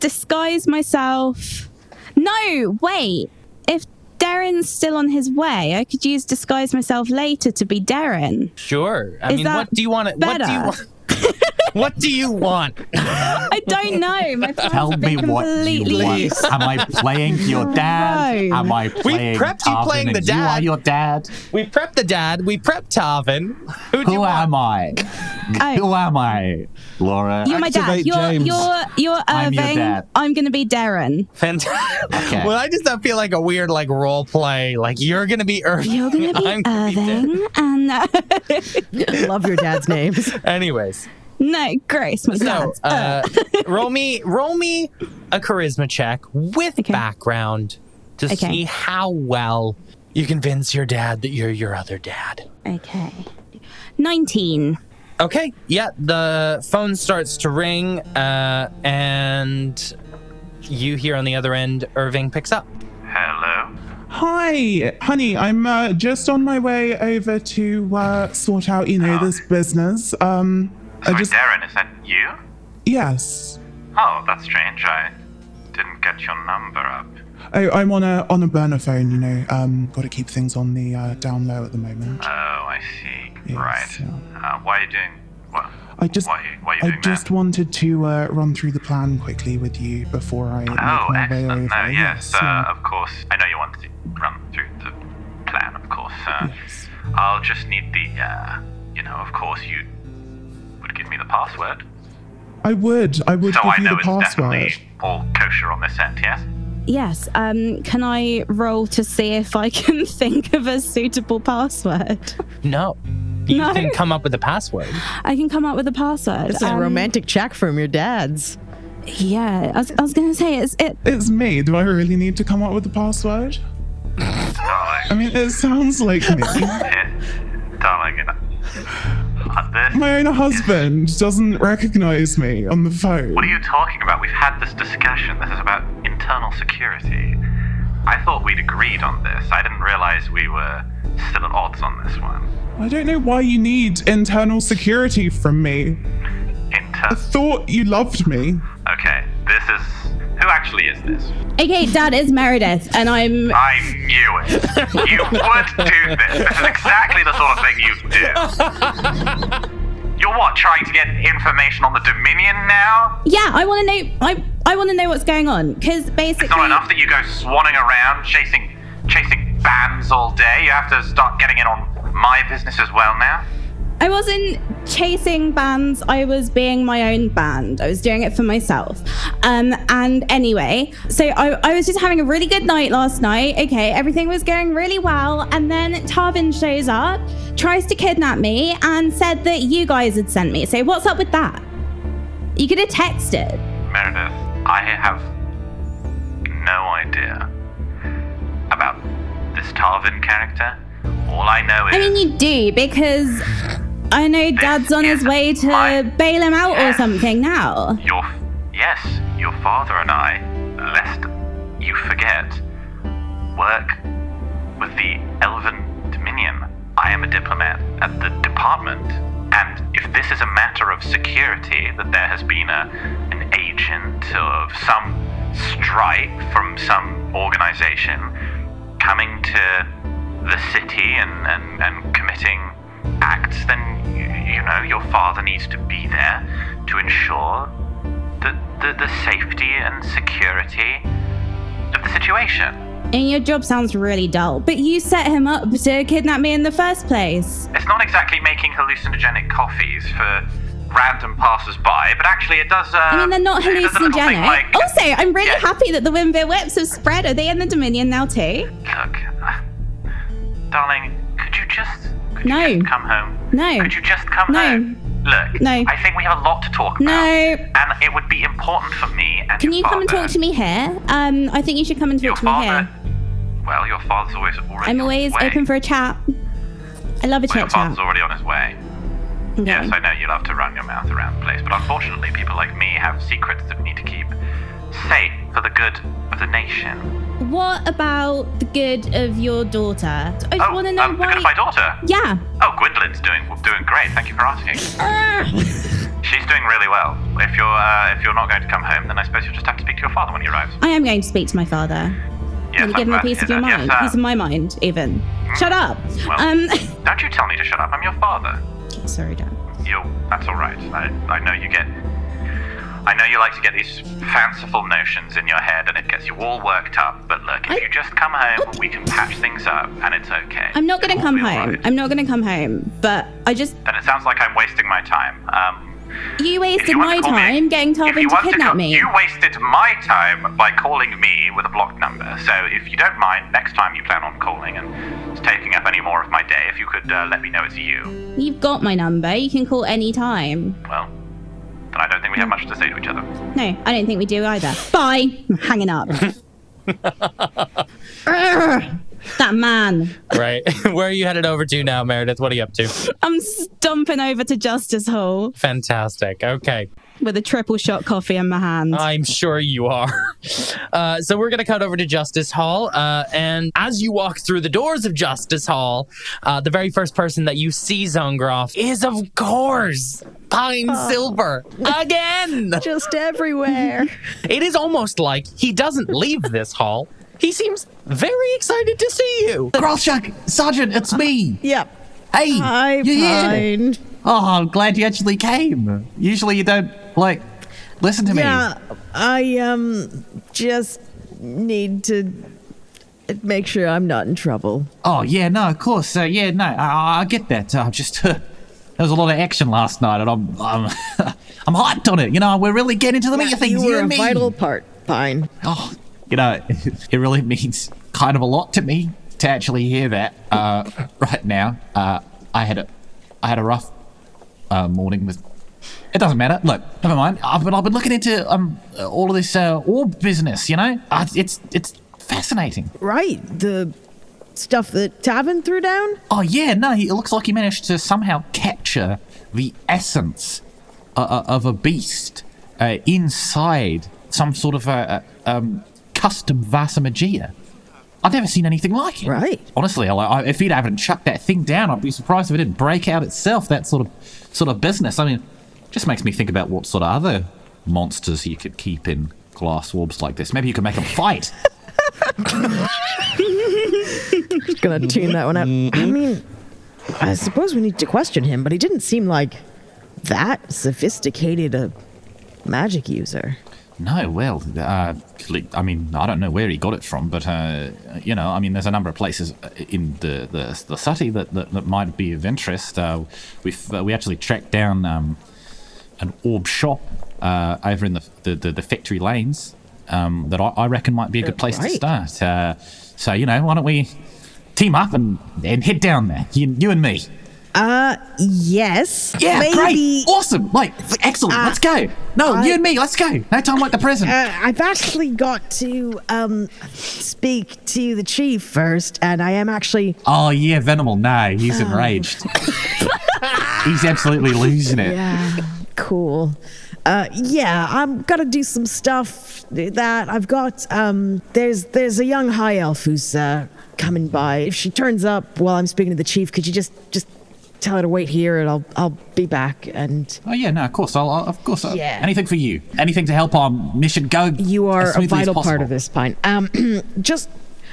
disguise myself. No, wait. If Darren's still on his way, I could use disguise myself later to be Darren. Sure. I Is mean, what do you want? What do you want? what do you want? I don't know. My plans Tell me been what you want. Am I playing your dad? No. Am I playing? We playing prepped you Tarvin playing the and You are dad. your dad. We prepped the dad. We prepped Tarvin. Who do you Who want? am I? Oh. Who am I, Laura? You're my dad. You're James. you're you're I'm your Irving. dad. I'm gonna be Darren. Fantastic. Okay. Well, I just don't feel like a weird like role play. Like you're gonna be Irving. You're gonna be I'm gonna be Irving, and uh, Love your dad's names. Anyways, no, Grace, my so uh, roll me roll me a charisma check with Okay. background to Okay. see how well you convince your dad that you're your other dad. okay. Nineteen. Okay, yeah, the phone starts to ring, uh, and you hear on the other end, Irving picks up. Hello? Hi, honey. I'm uh, just on my way over to uh, sort out, you know, this business. Um, I Sorry, just Darren, is that you? yes. Oh, that's strange. I didn't get your number up. I, I'm on a on a burner phone. You know, um, got to keep things on the uh, down low at the moment. Oh, I see. Yes, right. yeah. Uh, why are you doing? What? I just Why, why I just wanted to uh, run through the plan quickly with you before I that? make Oh, my way over. No, yes, yeah. uh, of course. I know you wanted to run through the plan, of course. Uh, I'll just need the, uh, you know, of course, you give me the password. I would. I would so give I you know the it's password. definitely all kosher on this end, yes? Yes. Um, can I roll to see if I can think of a suitable password? No. You No. can come up with a password. I can come up with a password. This is a Um, romantic check from your dad's. Yeah, I was, I was gonna say it's it. It's me. Do I really need to come up with the password? I mean, it sounds like me. Darling, this, My own husband doesn't recognize me on the phone. what are you talking about? We've had this discussion. This is about internal security. I thought we'd agreed on this. I didn't realize we were still at odds on this one. I don't know why you need internal security from me. I thought you loved me. Okay, this is. Who actually is this? Okay, Dad, is Meredith, and I'm. I knew it. You would do this. This is exactly the sort of thing you do. You're what, trying to get information on the Dominion now? Yeah, I want to know. I I want to know what's going on because basically. It's not enough that you go swanning around chasing chasing bands all day. You have to start getting in on my business as well now. I wasn't chasing bands. I was being my own band. I was doing it for myself. Um, and anyway, so I, I was just having a really good night last night. Okay, everything was going really well. And then Tarvin shows up, tries to kidnap me, and said that you guys had sent me. So what's up with that? You could have texted. Meredith, I have no idea about this Tarvin character. All I know is I mean, you do because I know Dad's on his way to bail him out or something now. your yes, your father and I, lest you forget, work with the Elven Dominion. I am a diplomat at the department, and if this is a matter of security, that there has been a an agent of some stripe from some organization coming to the city and, and, and committing acts, then you, you know your father needs to be there to ensure the, the, the safety and security of the situation. And your job sounds really dull, but you set him up to kidnap me in the first place. It's not exactly making hallucinogenic coffees for random passers-by, but actually it does. Uh, I mean, they're not it does a little thing hallucinogenic. Like, also, I'm really happy that the Winveer whips have spread. Are they in the Dominion now too? look, uh, darling, could you just could No. you just come home? No. Could you just come No. home? Look, No. I think we have a lot to talk about. No. And it would be important for me and Can your you come and talk to me here? Um, I think you should come and talk to me here. Well, your father's always already I'm always open for a chat. I love a Well, your father's chat. already on his way. Okay. Yes, I know you love to run your mouth around the place, but unfortunately, people like me have secrets that we need to keep safe for the good of the nation. What about the good of your daughter? I just want to know Um, the why. good of my daughter. Yeah. Oh, Gwendolyn's doing doing great. Thank you for asking. She's doing really well. If you're uh, if you're not going to come home, then I suppose you'll just have to speak to your father when he arrives. I am going to speak to my father. Yes, and give I'm him a piece of your that. mind. Yes, uh, piece of my mind, even. Shut up. Well, um. don't you tell me to shut up. I'm your father. Sorry, Dad. You. That's all right. I I know you get. I know you like to get these fanciful notions in your head, and it gets you all worked up. But look, if you just come home, we can patch things up, and it's okay. I'm not going to come home. I'm not going to come home. But I just. Then it sounds like I'm wasting my time. Um, You wasted you my call me- time getting Tarvin to want to kidnap me. You wasted my time by calling me with a blocked number. So if you don't mind, next time you plan on calling and taking up any more of my day, if you could uh, let me know it's you. You've got my number. You can call any time. Well, then I don't think we have much to say to each other. No, I don't think we do either. Bye. I'm hanging up. Urgh. That man. Right. Where are you headed over to now, Meredith? What are you up to? I'm stomping over to Justice Hall Fantastic. Okay. With a triple shot coffee in my hand. I'm sure you are. Uh, so we're going to cut over to Justice Hall. Uh, and as you walk through the doors of Justice Hall, uh, the very first person that you see, Zongroff, is, of course, Pine Silver. Again! Just everywhere. It is almost like he doesn't leave this hall. He seems very excited to see you. Grolshuck, Sergeant, it's me. Yep. Hey, Hi, you're here. Pine. Oh, I'm glad you actually came. Usually you don't, like, listen to me. Yeah, I um just need to make sure I'm not in trouble. Oh, yeah, no, of course. Uh, yeah, no, I, I get that. I'm uh, just, there was a lot of action last night, and I'm, I'm, I'm hyped on it. You know, we're really getting to the meat of things. you were and a me. vital part, Pine. Oh, you know, it really means kind of a lot to me to actually hear that uh, right now. Uh, I had a, I had a rough uh, morning with. It doesn't matter. Look, never mind. I've been, I've been looking into um all of this uh, orb business. You know, uh, it's it's fascinating. Right, the stuff that Tavin threw down. Oh yeah, no, he, it looks like he managed to somehow capture the essence uh, uh, of a beast uh, inside some sort of a, a um, custom Vasa Magia. I've never seen anything like it. Right. Honestly, I, I, if he'd haven't chucked that thing down, I'd be surprised if it didn't break out itself. That sort of sort of business. I mean, just makes me think about what sort of other monsters you could keep in glass orbs like this. Maybe you could make them fight. Just gonna tune that one out. I mean, I suppose we need to question him, but he didn't seem like that sophisticated a magic user. No, well, uh, I mean, I don't know where he got it from, but uh, you know, I mean, there's a number of places in the the, the city that, that, that might be of interest. Uh, we've uh, we actually tracked down um, an orb shop uh, over in the the, the, the factory lanes um, that I, I reckon might be a good place to start. Uh, so you know, why don't we team up and, and head down there, you, you and me? Uh, yes. Yeah, maybe. great, awesome, like excellent. Uh, let's go. No, I- you and me, let's go. No time like the present. Uh, I've actually got to um speak to the chief first, and I am actually Oh yeah, Venable. No, he's enraged. he's absolutely losing it. Yeah, cool. Uh, yeah, I'm gonna do some stuff that I've got. Um, there's there's a young high elf who's uh, coming by. If she turns up while I'm speaking to the chief, could you just just tell her to wait here, and I'll I'll be back. And Oh yeah, no, of course. I'll, I'll of course. I'll, Yeah. Anything for you. Anything to help our mission go. you are as a vital part of this, Pine. Um, just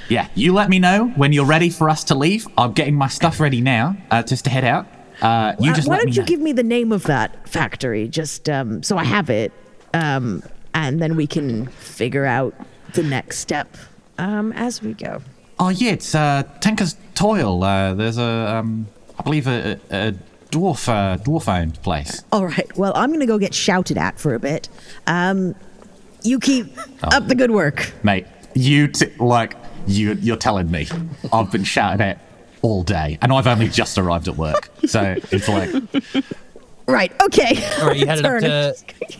Yeah, you let me know when you're ready for us to leave. I'm getting my stuff ready now, uh, just to head out. Uh, you just why don't you know. give me the name of that factory, just um, so I have it, um, and then we can figure out the next step um, as we go. Oh yeah, it's uh, Tinker's Toil. Uh, there's a, um, I believe a, a, dwarf, uh, dwarf-owned place. All right. Well, I'm gonna go get shouted at for a bit. Um, you keep Oh. up the good work. Mate, you t- like you you're telling me I've been shouted at all day and I've only just arrived at work. So it's like Right. Okay. All right, you headed up it.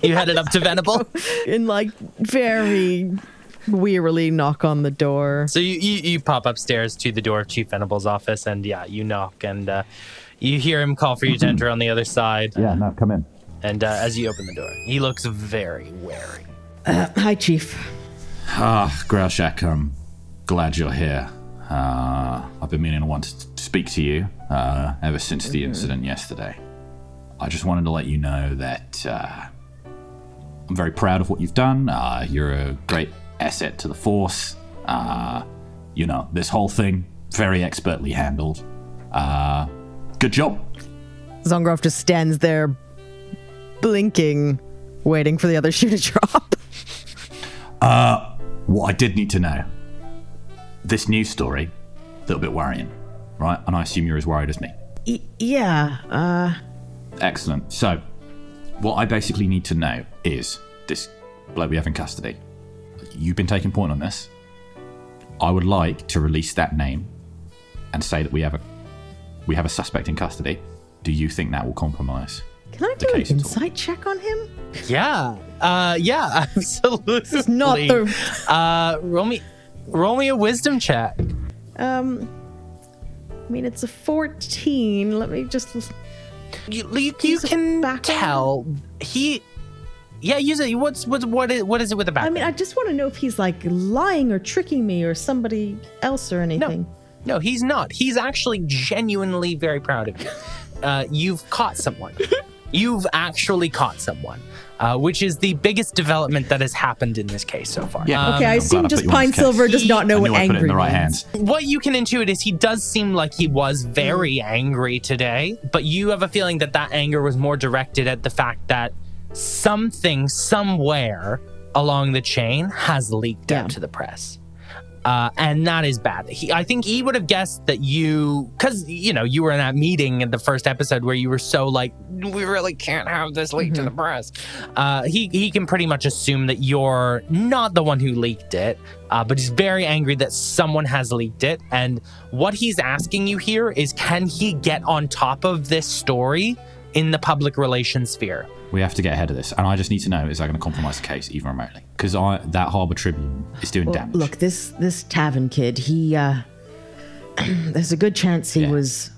to you headed up to Venable. and like very wearily knock on the door. So you, you you pop upstairs to the door of Chief Venable's office, and yeah, you knock, and uh, you hear him call for you to enter on the other side. Yeah, no, come in. And uh, as you open the door, he looks very wary. Uh, hi, Chief. Ah, Graushak, I'm glad you're here. Uh, I've been meaning to want to speak to you uh, ever since the incident yesterday. I just wanted to let you know that uh, I'm very proud of what you've done. Uh, you're a great asset to the Force. Uh, you know, this whole thing, very expertly handled. Uh, good job. Zongroff just stands there, blinking, waiting for the other shoe to drop. Uh, what I did need to know this news story, a little bit worrying, right? And I assume you're as worried as me. Y- yeah. Uh, Excellent. So, what I basically need to know is this bloke we have in custody. You've been taking point on this. I would like to release that name and say that we have a we have a suspect in custody. Do you think that will compromise? can I do an case at all. insight check on him? Yeah, uh, yeah, absolutely. This is not the. Uh, roll me, roll me a wisdom check. Um, I mean, it's a 14. Let me just. You, you, you can tell he. Yeah, use it. What's what's what is what is it with the back? I mean, I just want to know if he's like lying or tricking me or somebody else or anything. No, he's not. He's actually genuinely very proud of you. Uh, you've caught someone. You've actually caught someone, uh, which is the biggest development that has happened in this case so far. Um, okay, I assume just Pine Silver does not know what angry means. What you can intuit is he does seem like he was very angry today, but you have a feeling that that anger was more directed at the fact that something somewhere along the chain has leaked out to the press. Uh, and that is bad. He, I think he would have guessed that you, because you know you were in that meeting in the first episode where you were so like, we really can't have this leaked to the press. Uh, he he can pretty much assume that you're not the one who leaked it, uh, but he's very angry that someone has leaked it. And what he's asking you here is, can he get on top of this story in the public relations sphere? We have to get ahead of this, and I just need to know: is that going to compromise the case even remotely? Because that Harbour Tribune is doing Well, damage. look, this this Tavin kid, he uh there's a good chance he was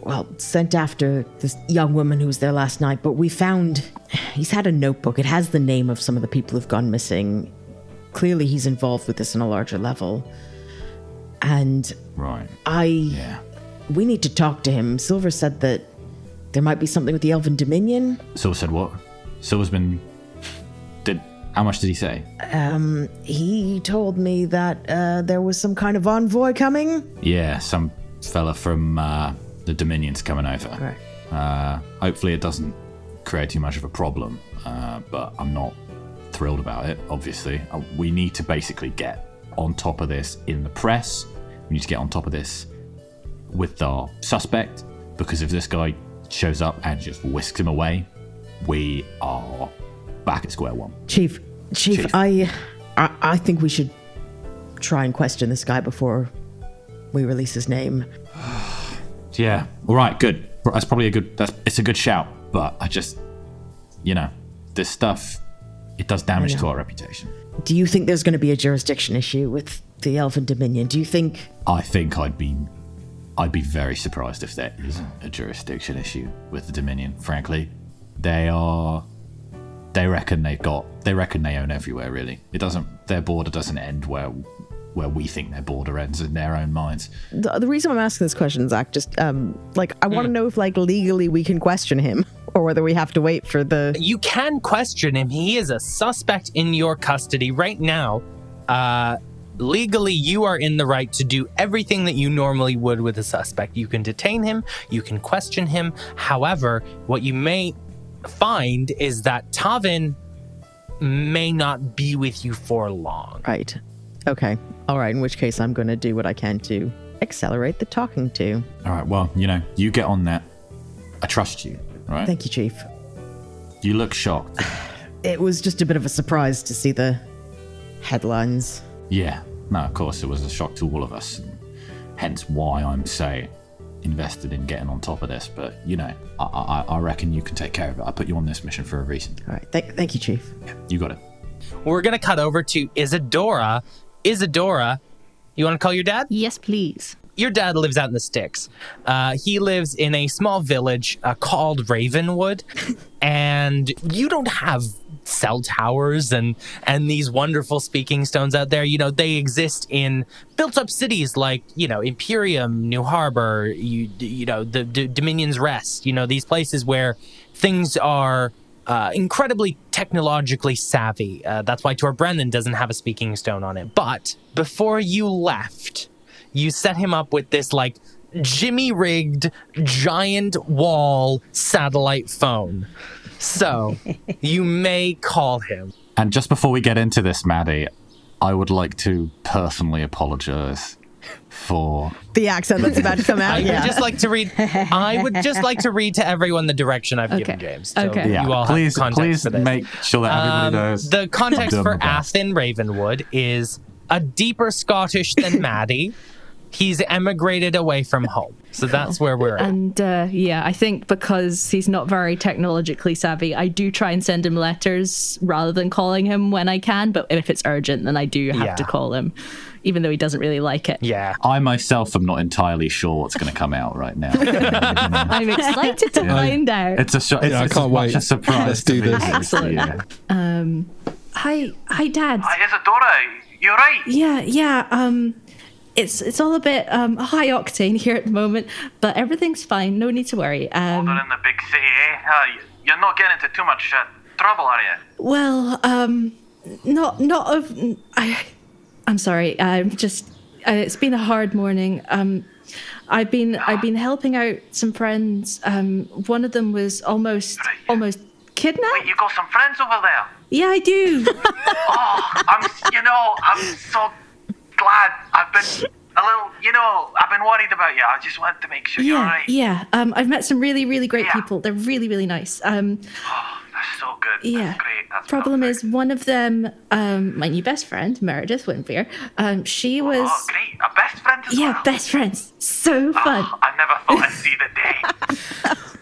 well, sent after this young woman who was there last night, but we found he's had a notebook. It has the name of some of the people who've gone missing. Clearly he's involved with this on a larger level. And Right. I we need to talk to him. Silver said that there might be something with the Elven Dominion. Silver said what? Silver's been. Did how much did he say? Um, he told me that uh, there was some kind of envoy coming. Yeah, some fella from uh, the Dominion's coming over. Right. Uh, hopefully, it doesn't create too much of a problem, uh, but I'm not thrilled about it. Obviously, uh, we need to basically get on top of this in the press. We need to get on top of this with our suspect because if this guy shows up and just whisks him away, we are back at square one. Chief, Chief, Chief. I, I, I think we should try and question this guy before we release his name. Yeah. All right. Good. That's probably a good. That's it's a good shout. But I just, you know, this stuff, it does damage to our reputation. Do you think there's going to be a jurisdiction issue with the Elven Dominion? Do you think? I think I'd be, I'd be very surprised if there isn't a jurisdiction issue with the Dominion. Frankly, they are. They reckon they've got. They reckon they own everywhere. Really, it doesn't. Their border doesn't end where, where we think their border ends in their own minds. The, the reason I'm asking this question, Zach, just um, like I want to know if like legally we can question him or whether we have to wait for the. You can question him. He is a suspect in your custody right now. Uh, legally, you are in the right to do everything that you normally would with a suspect. You can detain him, you can question him. However, what you may find is that Tavin may not be with you for long. Right. Okay. All right. In which case, I'm going to do what I can to accelerate the talking to. All right. Well, you know, you get on that. I trust you. Right. Thank you, Chief. You look shocked. It was just a bit of a surprise to see the headlines. Yeah, no, of course, it was a shock to all of us. And hence why I'm so invested in getting on top of this. But, you know, I, I, I reckon you can take care of it. I put you on this mission for a reason. All right. Thank, thank you, Chief. You got it. We're going to cut over to Isadora. Isadora, you want to call your dad? Yes, please. Your dad lives out in the sticks. Uh, he lives in a small village uh, called Ravenwood, and you don't have cell towers and and these wonderful speaking stones out there. You know they exist in built-up cities like you know Imperium, New Harbor, you you know the, Dominion's Rest. You know these places where things are uh, incredibly technologically savvy. Uh, that's why Tor Brennan doesn't have a speaking stone on it. But before you left, you set him up with this like Jimmy rigged giant wall satellite phone. So you may call him. And just before we get into this, Maddie, I would like to personally apologize for. The accent that's about to come out. I yeah. would just like to read. I would just like to read to everyone the direction I've given James. So Okay. Yeah, you all please, have context please for this. make sure that everybody Um, knows. The context for my. Athen Ravenwood is a deeper Scottish than Maddie. He's emigrated away from home. So that's where we're at. And uh, yeah, I think because he's not very technologically savvy, I do try and send him letters rather than calling him when I can. But if it's urgent, then I do have to call him. even though he doesn't really like it. Yeah. I myself am not entirely sure what's going to come out right now. I'm excited to Yeah. find out. It's a show. It's, Yeah, I can't wait. a surprise. Let's to do me this. as it is Excellent. you. Um, hi, hi, Dad. Hi, Isadora. You're right? Yeah, yeah. Um, it's it's all a bit um high octane here at the moment, but everything's fine. No need to worry. Um, They're in the big city, eh? Uh, you're not getting into too much uh, trouble, are you? well, um, not not of. I, I'm sorry. I'm just. Uh, it's been a hard morning. Um, I've been I've been helping out some friends. Um, one of them was almost almost kidnapped. Wait, you got some friends over there? Yeah, I do. Oh, I'm, you know, I'm so glad. I've been a little, you know, I've been worried about you. I just wanted to make sure you're yeah, alright. yeah. Um, I've met some really really great Yeah. people. They're really really nice. Um, Oh, that's so good. Yeah. That's great. That's Problem perfect. is, one of them, um, my new best friend, Meredith Winveer, um, she was. Oh, great. A best friend as Yeah, well? best friends. So fun. Oh, I never thought I'd see the day.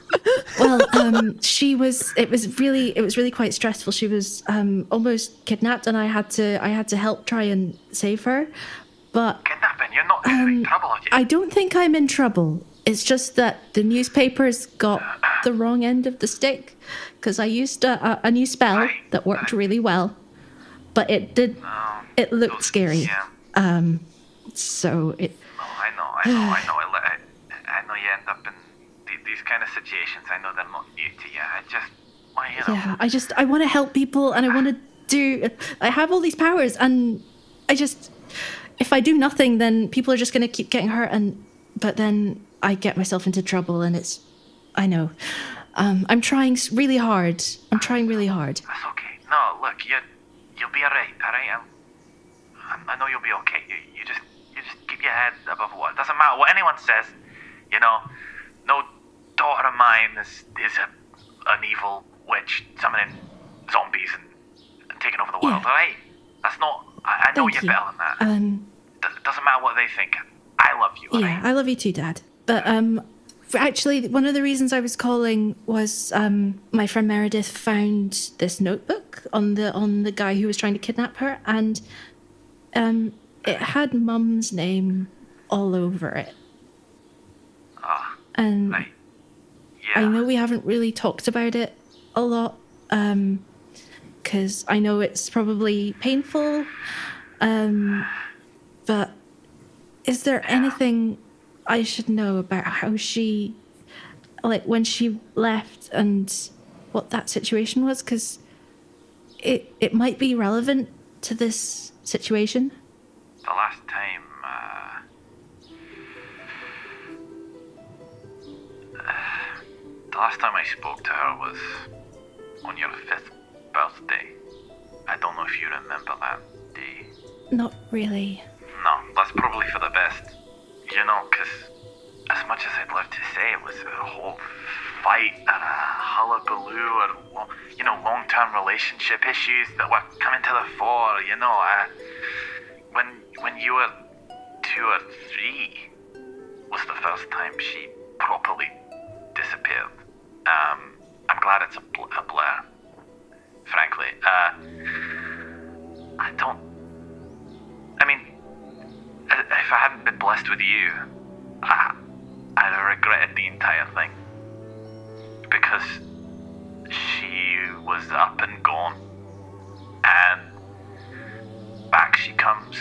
well, um, she was. It was really. It was really quite stressful. She was um, almost kidnapped, and I had to. I had to help try and save her. But Kidnapping, you're not in any trouble, are you? I don't think I'm in trouble. It's just that the newspapers got the wrong end of the stick because I used a, a, a new spell that worked really well, but it did. It looked scary. Yeah. Um, so it. No, I know, I know, I know. I, know you end up in kind of situations. I know they're not new to you. I just, well, you know. Yeah, I just I want to help people and I want to do. I have all these powers and I just if I do nothing, then people are just going to keep getting hurt and but then I get myself into trouble and it's I know. Um, I'm trying really hard. I'm trying really hard. That's okay. No, look, you, you'll be alright, alright? I'm, I'm, I know you'll be okay. You, you just, you just keep your head above water. It doesn't matter what anyone says. You know, no daughter of mine is is a, an evil witch summoning zombies and, and taking over the world. Yeah. Alright? That's not. I, I know Thank you're you. better than that. Um, It doesn't matter what they think. I love you. yeah, I love you too, Dad. But um, actually, one of the reasons I was calling was um, my friend Meredith found this notebook on the on the guy who was trying to kidnap her, and um, it had Mum's name all over it. Ah, And right. I know we haven't really talked about it a lot, um, because I know it's probably painful. Um, but is there anything I should know about how she, like when she left and what that situation was? Because it it might be relevant to this situation. The last last time I spoke to her was on your fifth birthday. I don't know if you remember that day. Not really. No, that's probably for the best. You know, 'cause as much as I'd love to say it was a whole fight and a hullabaloo and, you know, long-term relationship issues that were coming to the fore, you know, I, when, when you were two or three was the first time she properly disappeared. Um, I'm glad it's a, bl- a blur, frankly. Uh, I don't I mean, if I hadn't been blessed with you, I, I'd have regretted the entire thing. Because she was up and gone. And back she comes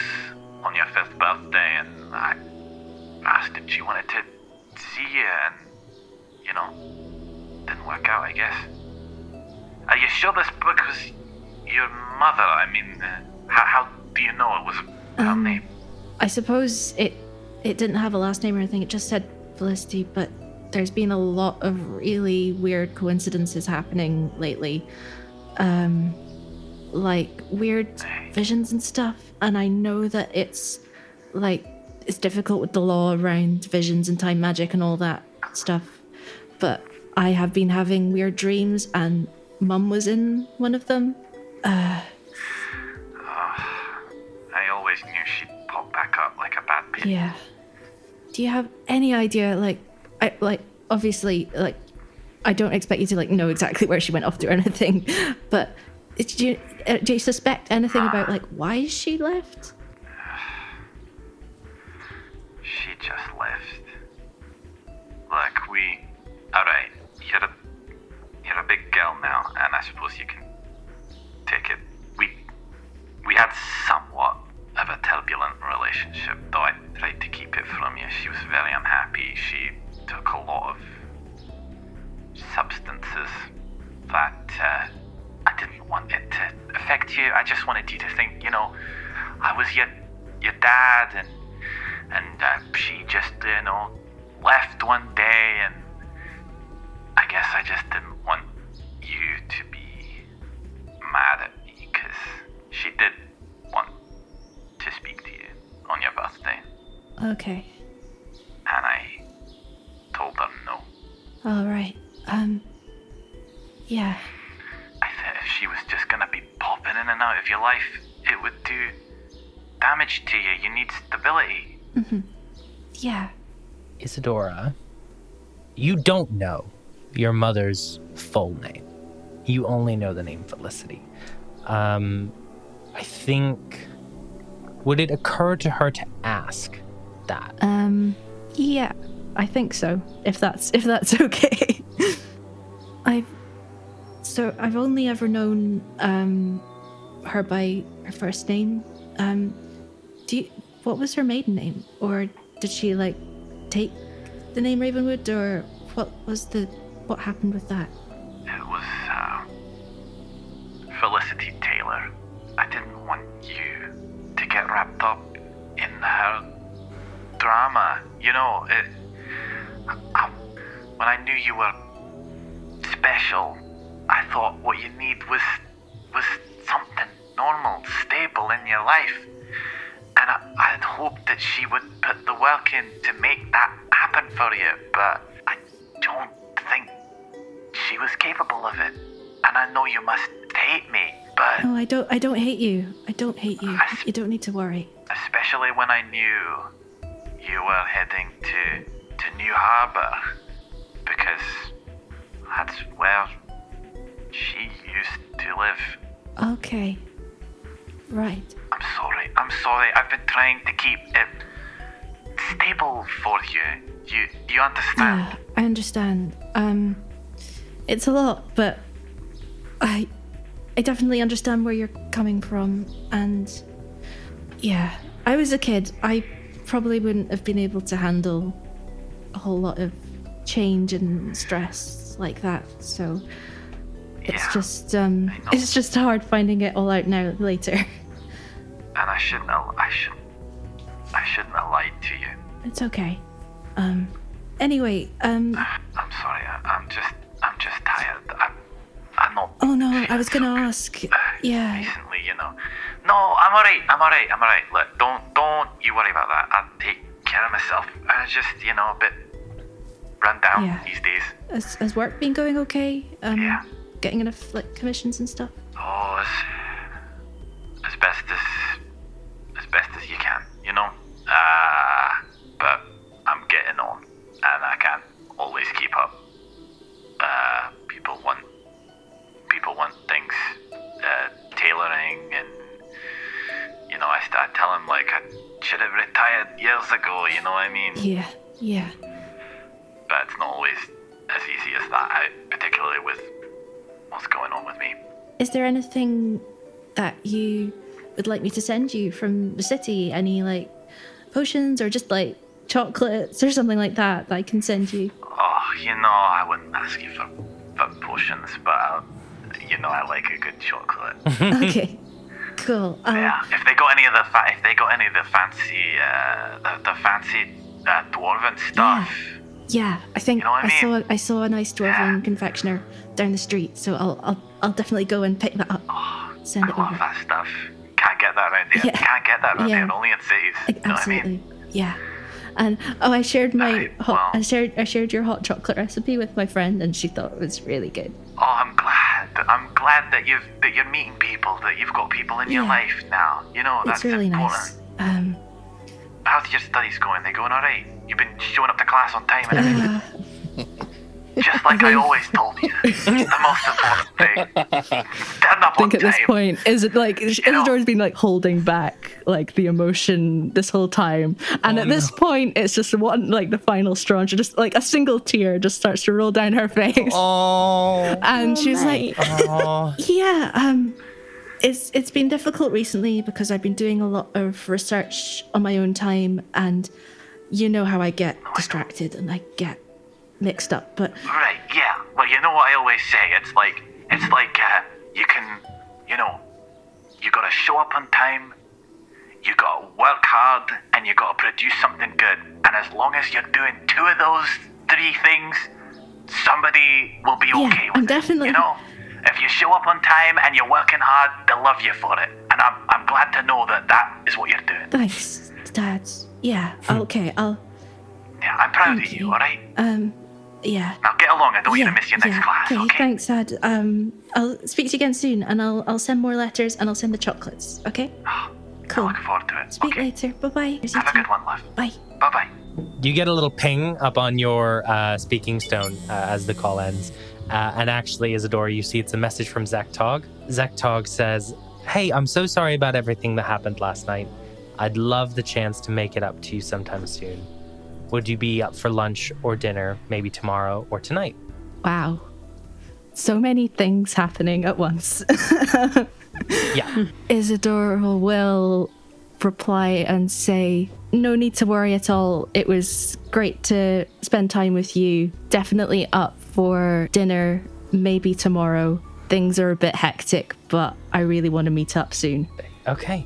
on your fifth birthday, and I asked if she wanted to see you, and, you know, didn't work out, I guess. Are you sure this book was your mother? I mean, uh, how, how do you know it was her Um, name? I suppose it it didn't have a last name or anything. It just said Felicity, but there's been a lot of really weird coincidences happening lately. Um like weird visions and stuff, and I know that it's like it's difficult with the law around visions and time magic and all that stuff. But I have been having weird dreams and mum was in one of them. Uh I always knew she'd pop back up like a bad pit. Yeah. Do you have any idea, like, I like obviously, like, I don't expect you to like know exactly where she went off to or anything, but do you uh, do you suspect anything about like why she left? she just left. Look, we. Alright, you're a. You're a big girl now, and I suppose you can take it. We. We had somewhat of a turbulent relationship, though I tried to keep it from you. She was very unhappy. She took a lot of substances that uh, I didn't want it to affect you. I just wanted you to think, you know, I was your your dad, and and uh, she just, you know, left one day, and I guess I just didn't want you to be mad at me because she did want to speak to you on your birthday, Okay. and I told her no. All right. Um. Yeah. I thought if she was just gonna be popping in and out of your life, it would do damage to you. You need stability. Mm-hmm. Yeah. Isadora, you don't know your mother's full name. You only know the name Felicity. Um, I think. Would it occur to her to ask that? Um. Yeah. I think so. If that's if that's okay. I've so I've only ever known um her by her first name. Um. Do you, what was her maiden name, or did she like take the name Ravenwood, or what was the what happened with that? It was uh, Felicity Taylor. I didn't want you to get wrapped up in her drama. You know, it, I, when I knew you were special, I thought what you need was was something normal, stable in your life. And I, I'd hoped that she would put the work in to make that happen for you, but I don't she was capable of it. And I know you must hate me, but No, I don't. I don't hate you. I don't hate you. You don't need to worry. especially when I knew you were heading to to New Harbor, because that's where she used to live. Okay. Right. I'm sorry. I'm sorry. I've been trying to keep it stable for you. You you understand? Yeah, I understand. Um, it's a lot, but I, I definitely understand where you're coming from, and yeah, I was a kid. I probably wouldn't have been able to handle a whole lot of change and stress like that. So it's just um, it's just hard finding it all out now later. And I shouldn't have. I should. I shouldn't have lied to you. It's okay. Um, anyway, um, I'm sorry. I, I'm just. I'm just tired. I'm. I'm not oh no, I was gonna ask. Yeah. recently, you know. No, I'm alright. I'm alright. I'm alright. Look, don't don't you worry about that. I take care of myself. I just, you know, a bit run down Yeah. these days. Has, has work been going okay? Um, Getting enough like commissions and stuff? Oh, as as best as as best as you can, you know. Uh, but I'm getting on, and I can't always keep up. Uh, people want people want things uh, tailoring, and you know, I start telling like I should have retired years ago. You know what I mean? Yeah, yeah. But it's not always as easy as that, I, particularly with what's going on with me. Is there anything that you would like me to send you from the city? Any like potions or just like chocolates or something like that that I can send you? You know, I wouldn't ask you for, for potions, but uh, you know, I like a good chocolate. okay, cool. Um, yeah, if they got any of the fa- if they got any of the fancy, uh, the, the fancy uh, dwarven stuff, Yeah, Yeah, I think know what I I, saw I saw a nice dwarven confectioner down the street, so I'll I'll I'll definitely go and pick that up. Oh, Send it all over. that stuff, can't get that around here. Yeah. Can't get that around Yeah. here. Only in cities. Like, you know what I mean? absolutely. Yeah. And oh, I shared my hot, I shared I shared your hot chocolate recipe with my friend, and she thought it was really good. Oh, I'm glad. I'm glad that you've that you're meeting people, that you've got people in your life now. You know, that's it's really important. nice. Um, How's your studies going? They going alright? You've been showing up to class on time and everything. uh, Just like I always told you. the most important thing. Turn up I think upon at this point is it like Isadora's been like holding back like the emotion this whole time, and Oh, at this point it's just one like the final straw. and Just like a single tear just starts to roll down her face. Oh, and she's like, oh. Yeah, um it's it's been difficult recently because I've been doing a lot of research on my own time and you know how I get distracted and I get mixed up, but Right, yeah. Well, you know what I always say? It's like, it's like, uh, you can, you know, you gotta show up on time, you gotta work hard, and you gotta produce something good. And as long as you're doing two of those three things, somebody will be Yeah, okay with I'm it. definitely- You know? If you show up on time and you're working hard, they'll love you for it. And I'm, I'm glad to know that that is what you're doing. thanks, Dad. Yeah, okay, I'll Yeah, I'm proud Thank of you, you. alright? um yeah. Now get along, I don't want you yeah, to miss your next yeah. class, okay, okay? thanks, Dad. Um I'll speak to you again soon and I'll I'll send more letters and I'll send the chocolates, okay? Cool. Looking forward to it. Speak later. Bye bye. Have a good one, love. Bye. Bye bye. You get a little ping up on your uh, speaking stone uh, as the call ends. Uh, and actually, Isadora, you see it's a message from Zektog. Tog says, Hey, I'm so sorry about everything that happened last night. I'd love the chance to make it up to you sometime soon. Would you be up for lunch or dinner, maybe tomorrow or tonight? wow, so many things happening at once. Yeah. Isadora will reply and say, No need to worry at all. It was great to spend time with you. Definitely up for dinner, maybe tomorrow. Things are a bit hectic, but I really want to meet up soon. Okay.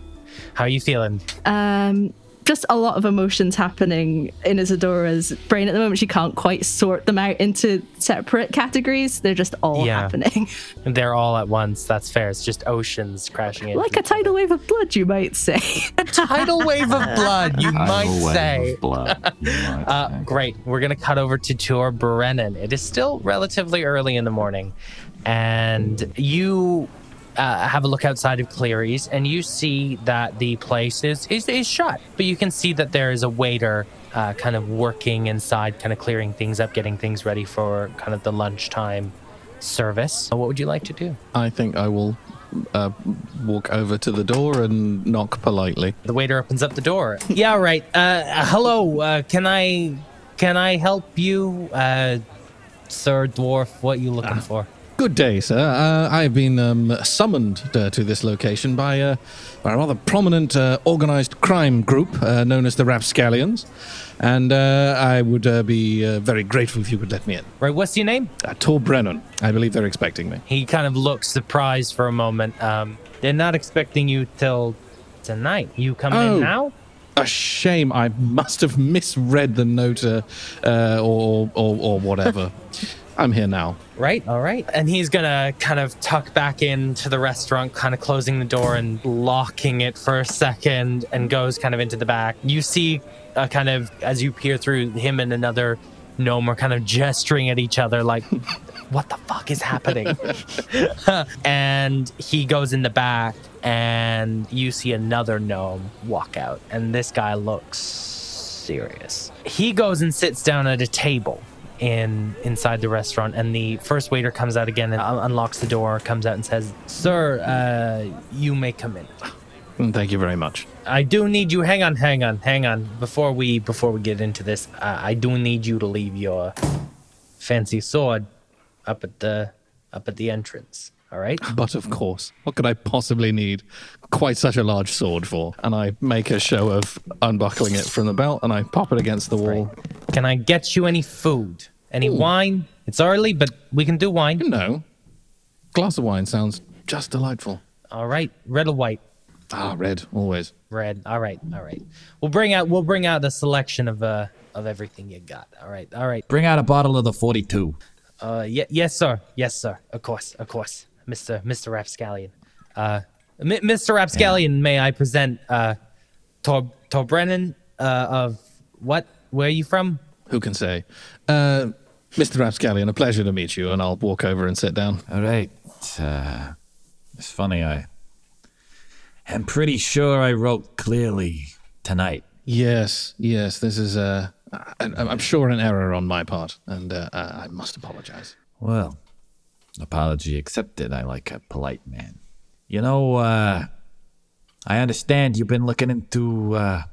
How are you feeling? Um, just a lot of emotions happening in Isadora's brain at the moment. She can't quite sort them out into separate categories. They're just all Yeah. happening. They're all at once. That's fair. It's just oceans crashing in. like a tidal wave of blood, you might say. a tidal wave of blood, you might say. blood, you might Uh, say. great. We're going to cut over to Tor Brennan. It is still relatively early in the morning, and you uh, have a look outside of Cleary's, and you see that the place is, is, is shut. But you can see that there is a waiter uh, kind of working inside, kind of clearing things up, getting things ready for kind of the lunchtime service. What would you like to do? I think I will uh, walk over to the door and knock politely. The waiter opens up the door. yeah, right. Uh, hello. Uh, can I can I help you, uh, Sir Dwarf? What you looking for? Good day, sir. Uh, I've been um, summoned uh, to this location by, uh, by a rather prominent uh, organized crime group uh, known as the Rapscallions, and uh, I would uh, be uh, very grateful if you could let me in. Right. What's your name? Uh, Tor Brennan. I believe they're expecting me. He kind of looks surprised for a moment. Um, they're not expecting you till tonight. You coming Oh. in now? A shame. I must have misread the note uh, uh, or, or, or whatever. I'm here now. Right. All right. And he's gonna kind of tuck back into the restaurant, kind of closing the door and locking it for a second, and goes kind of into the back. You see, uh, kind of as you peer through, him and another gnome are kind of gesturing at each other, like, "What the fuck is happening?" and he goes in the back, and you see another gnome walk out, and this guy looks serious. He goes and sits down at a table in inside the restaurant, and the first waiter comes out again and un- unlocks the door, comes out and says, "Sir, uh, you may come in." Mm, Thank you very much. I do need you. Hang on, hang on, hang on. Before we before we get into this, uh, I do need you to leave your fancy sword up at the up at the entrance. All right. But of course, what could I possibly need quite such a large sword for? And I make a show of unbuckling it from the belt and I pop it against the wall. Can I get you any food? Any wine? It's early, but we can do wine. No. Glass of wine sounds just delightful. All right. Red or white? Ah, red, always. Red. All right. All right. We'll bring out we'll bring out a selection of uh of everything you got. All right. All right. Bring out a bottle of the 42. Uh ye- yes sir. Yes sir. Of course. Of course. Mr. Mr. Rapscallion. Uh M- Mr. Rapscallion, may I present uh Tor Tor Brennan uh of what? Where are you from? Who can say? Uh, Mr. Rapscallion, a pleasure to meet you, and I'll walk over and sit down. All right. Uh, it's funny. I am pretty sure I wrote clearly tonight. Yes, yes, this is, uh, I, I'm sure an error on my part, and uh, I I must apologize. Well, apology accepted. I like a polite man. You know, uh, I understand you've been looking into uh,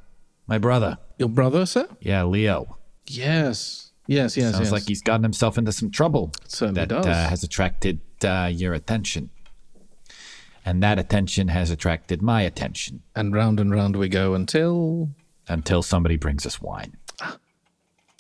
my brother. Your brother, sir? Yeah, Leo. Yes. Yes, yes, Sounds yes. like he's gotten himself into some trouble. certainly that does. Uh, has attracted uh, your attention. And that attention has attracted my attention. And round and round we go until. Until somebody brings us wine.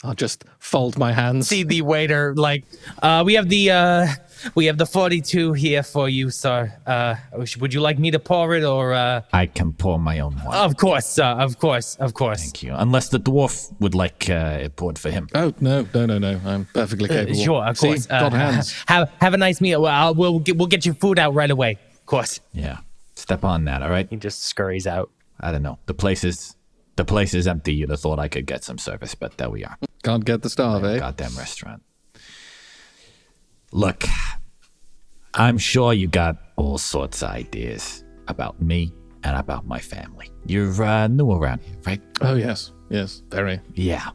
I'll just fold my hands. See the waiter like, uh, we have the uh, we have the forty-two here for you, sir. Uh, would you like me to pour it or? Uh... I can pour my own wine. Of course, sir. Of course, of course. Thank you. Unless the dwarf would like uh, it poured for him. Oh no, no, no, no! I'm perfectly Uh, capable. sure, of See? course. Uh, hands. Have have a nice meal. Well, I'll, we'll get, we'll get you food out right away. Of course. Yeah. Step on that, all right? He just scurries out. I don't know. The place is the place is empty. You'd have thought I could get some service, but there we are. Can't get the starve, eh? Goddamn restaurant. Look, I'm sure you got all sorts of ideas about me and about my family. You're uh, new around here, right? Oh yes, yes, very. Yeah.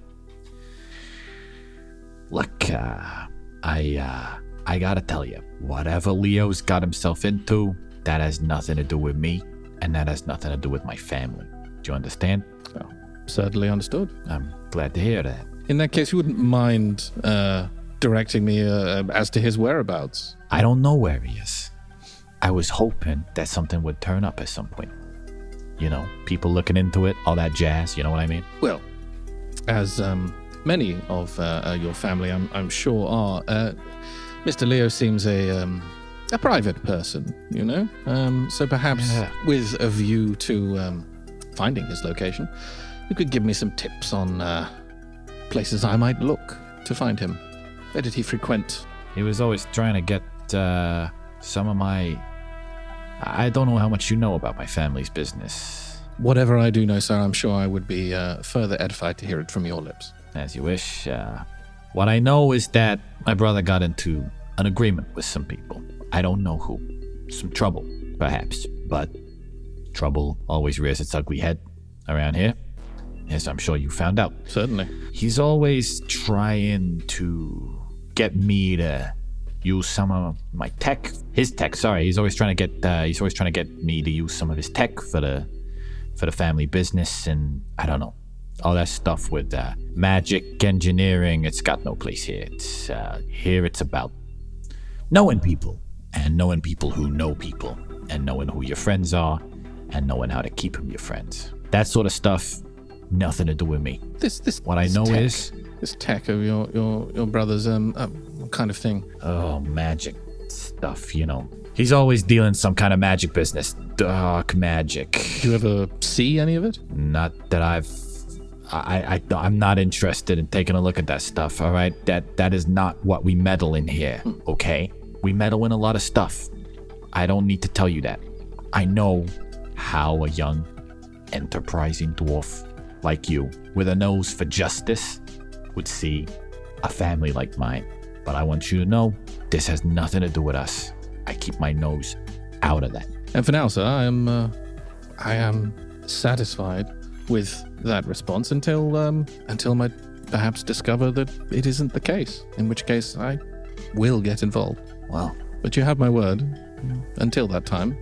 Look, uh, I uh, I gotta tell you, whatever Leo's got himself into, that has nothing to do with me, and that has nothing to do with my family. Do you understand? Oh, certainly understood. I'm glad to hear that. In that case, you wouldn't mind uh, directing me uh, as to his whereabouts. I don't know where he is. I was hoping that something would turn up at some point. You know, people looking into it, all that jazz. You know what I mean? Well, as um, many of uh, uh, your family, I'm, I'm sure, are, uh, Mr. Leo seems a um, a private person. You know, um, so perhaps Yeah. with a view to um, finding his location, you could give me some tips on uh, places I might look to find him. Where did he frequent? He was always trying to get uh, some of my. I don't know how much you know about my family's business. Whatever I do know, sir, I'm sure I would be uh, further edified to hear it from your lips. As you wish. Uh, what I know is that my brother got into an agreement with some people. I don't know who. Some trouble, perhaps. But trouble always rears its ugly head around here. As I'm sure you found out. Certainly. He's always trying to get me to use some of my tech. His tech, sorry. He's always trying to get. Uh, he's always trying to get me to use some of his tech for the for the family business, and I don't know all that stuff with uh, magic engineering. It's got no place here. It's uh, here. It's about knowing people and knowing people who know people and knowing who your friends are and knowing how to keep them your friends. That sort of stuff. Nothing to do with me. This, this. What I know tech, is this tech of your your your brother's um uh, kind of thing. Oh, magic stuff, you know. He's always dealing some kind of magic business. Dark magic. Do you ever see any of it? Not that I've. I, I, I'm not interested in taking a look at that stuff. All right, that that is not what we meddle in here. Okay, we meddle in a lot of stuff. I don't need to tell you that. I know how a young, enterprising dwarf like you, with a nose for justice, would see a family like mine. But I want you to know this has nothing to do with us. I keep my nose out of that. And for now, sir, I am uh, I am satisfied with that response until um until I perhaps discover that it isn't the case. In which case, I will get involved. Well, but you have my word. Until that time,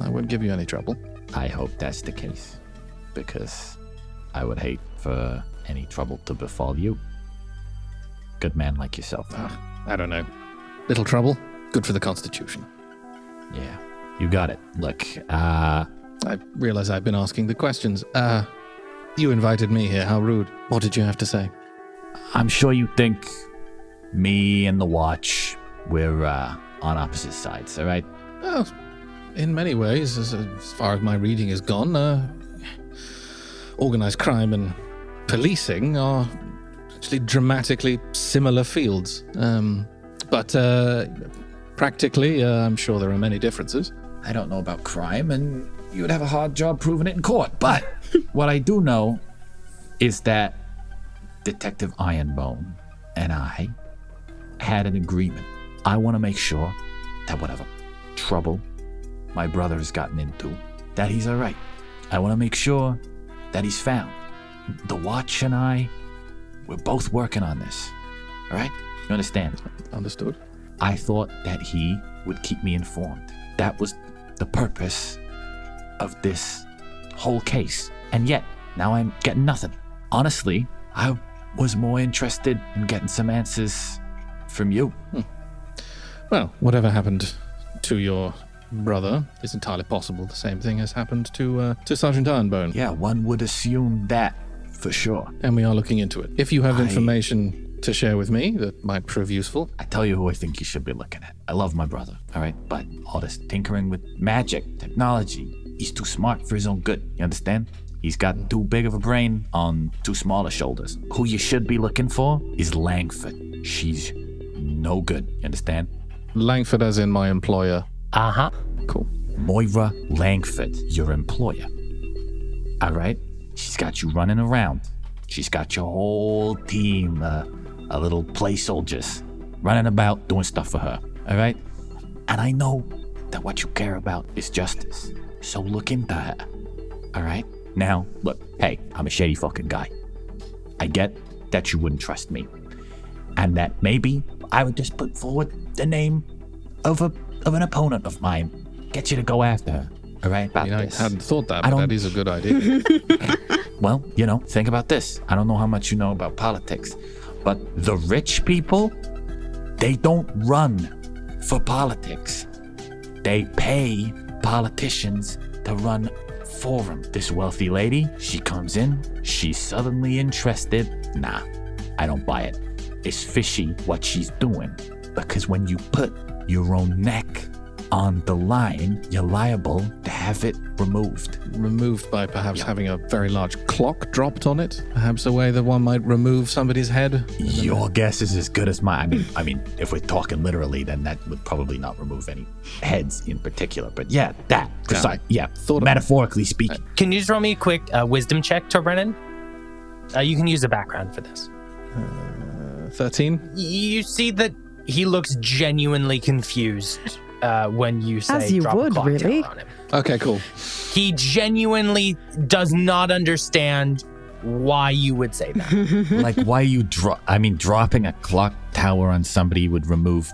I won't give you any trouble. I hope that's the case, because I would hate for any trouble to befall you. Good man like yourself. Ah, I don't know. Little trouble, good for the Constitution. Yeah, you got it. Look, uh. I realize I've been asking the questions. Uh, you invited me here. How rude. What did you have to say? I'm sure you think me and the watch, we're uh, on opposite sides, all right? Well, in many ways, as, as far as my reading has gone, uh, organized crime and policing are actually dramatically similar fields. Um, but uh, practically, uh, I'm sure there are many differences. I don't know about crime, and you'd have a hard job proving it in court. But what I do know is that Detective Ironbone and I had an agreement. I want to make sure that whatever trouble my brother's gotten into, that he's all right. I want to make sure that he's found. The Watch and I, we're both working on this. All right? You understand? Understood. I thought that he would keep me informed. That was the purpose of this whole case. And yet, now I'm getting nothing. Honestly, I was more interested in getting some answers from you. Hmm. Well, whatever happened to your brother it's entirely possible. The same thing has happened to uh, to Sergeant Ironbone. Yeah, one would assume that for sure. And we are looking into it. If you have I- information to share with me that might prove useful, I tell you who I think you should be looking at. I love my brother, all right? But all this tinkering with magic, technology, he's too smart for his own good. You understand? He's got too big of a brain on too small of shoulders. Who you should be looking for is Langford. She's no good. You understand? Langford, as in my employer. Uh huh. Cool. Moira Langford, your employer. All right? She's got you running around. She's got your whole team, uh, a little play soldiers, running about doing stuff for her. All right? And I know that what you care about is justice. So look into her. All right? Now, look, hey, I'm a shady fucking guy. I get that you wouldn't trust me. And that maybe I would just put forward the name of a of an opponent of mine. Get you to go after her. All right? About I mean, I this. hadn't thought that, I but don't- that is a good idea. Well, you know, think about this. I don't know how much you know about politics, but the rich people, they don't run for politics. They pay politicians to run for them. This wealthy lady, she comes in, she's suddenly interested. Nah, I don't buy it. It's fishy what she's doing because when you put your own neck on the line, you're liable to have it removed. removed by perhaps having a very large clock dropped on it. Perhaps a way that one might remove somebody's head. Your guess is as good as mine. I mean, I mean, if we're talking literally, then that would probably not remove any heads in particular. But yeah, that precise. Yeah, metaphorically speaking. Can you just roll me a quick uh, wisdom check, Tor Brennan? Uh, you can use a background for this. Thirteen. You see that he looks genuinely confused uh, when you say As you drop a clock really. tower on him. Okay, cool. He genuinely does not understand why you would say that. like, why you drop? I mean, dropping a clock tower on somebody would remove.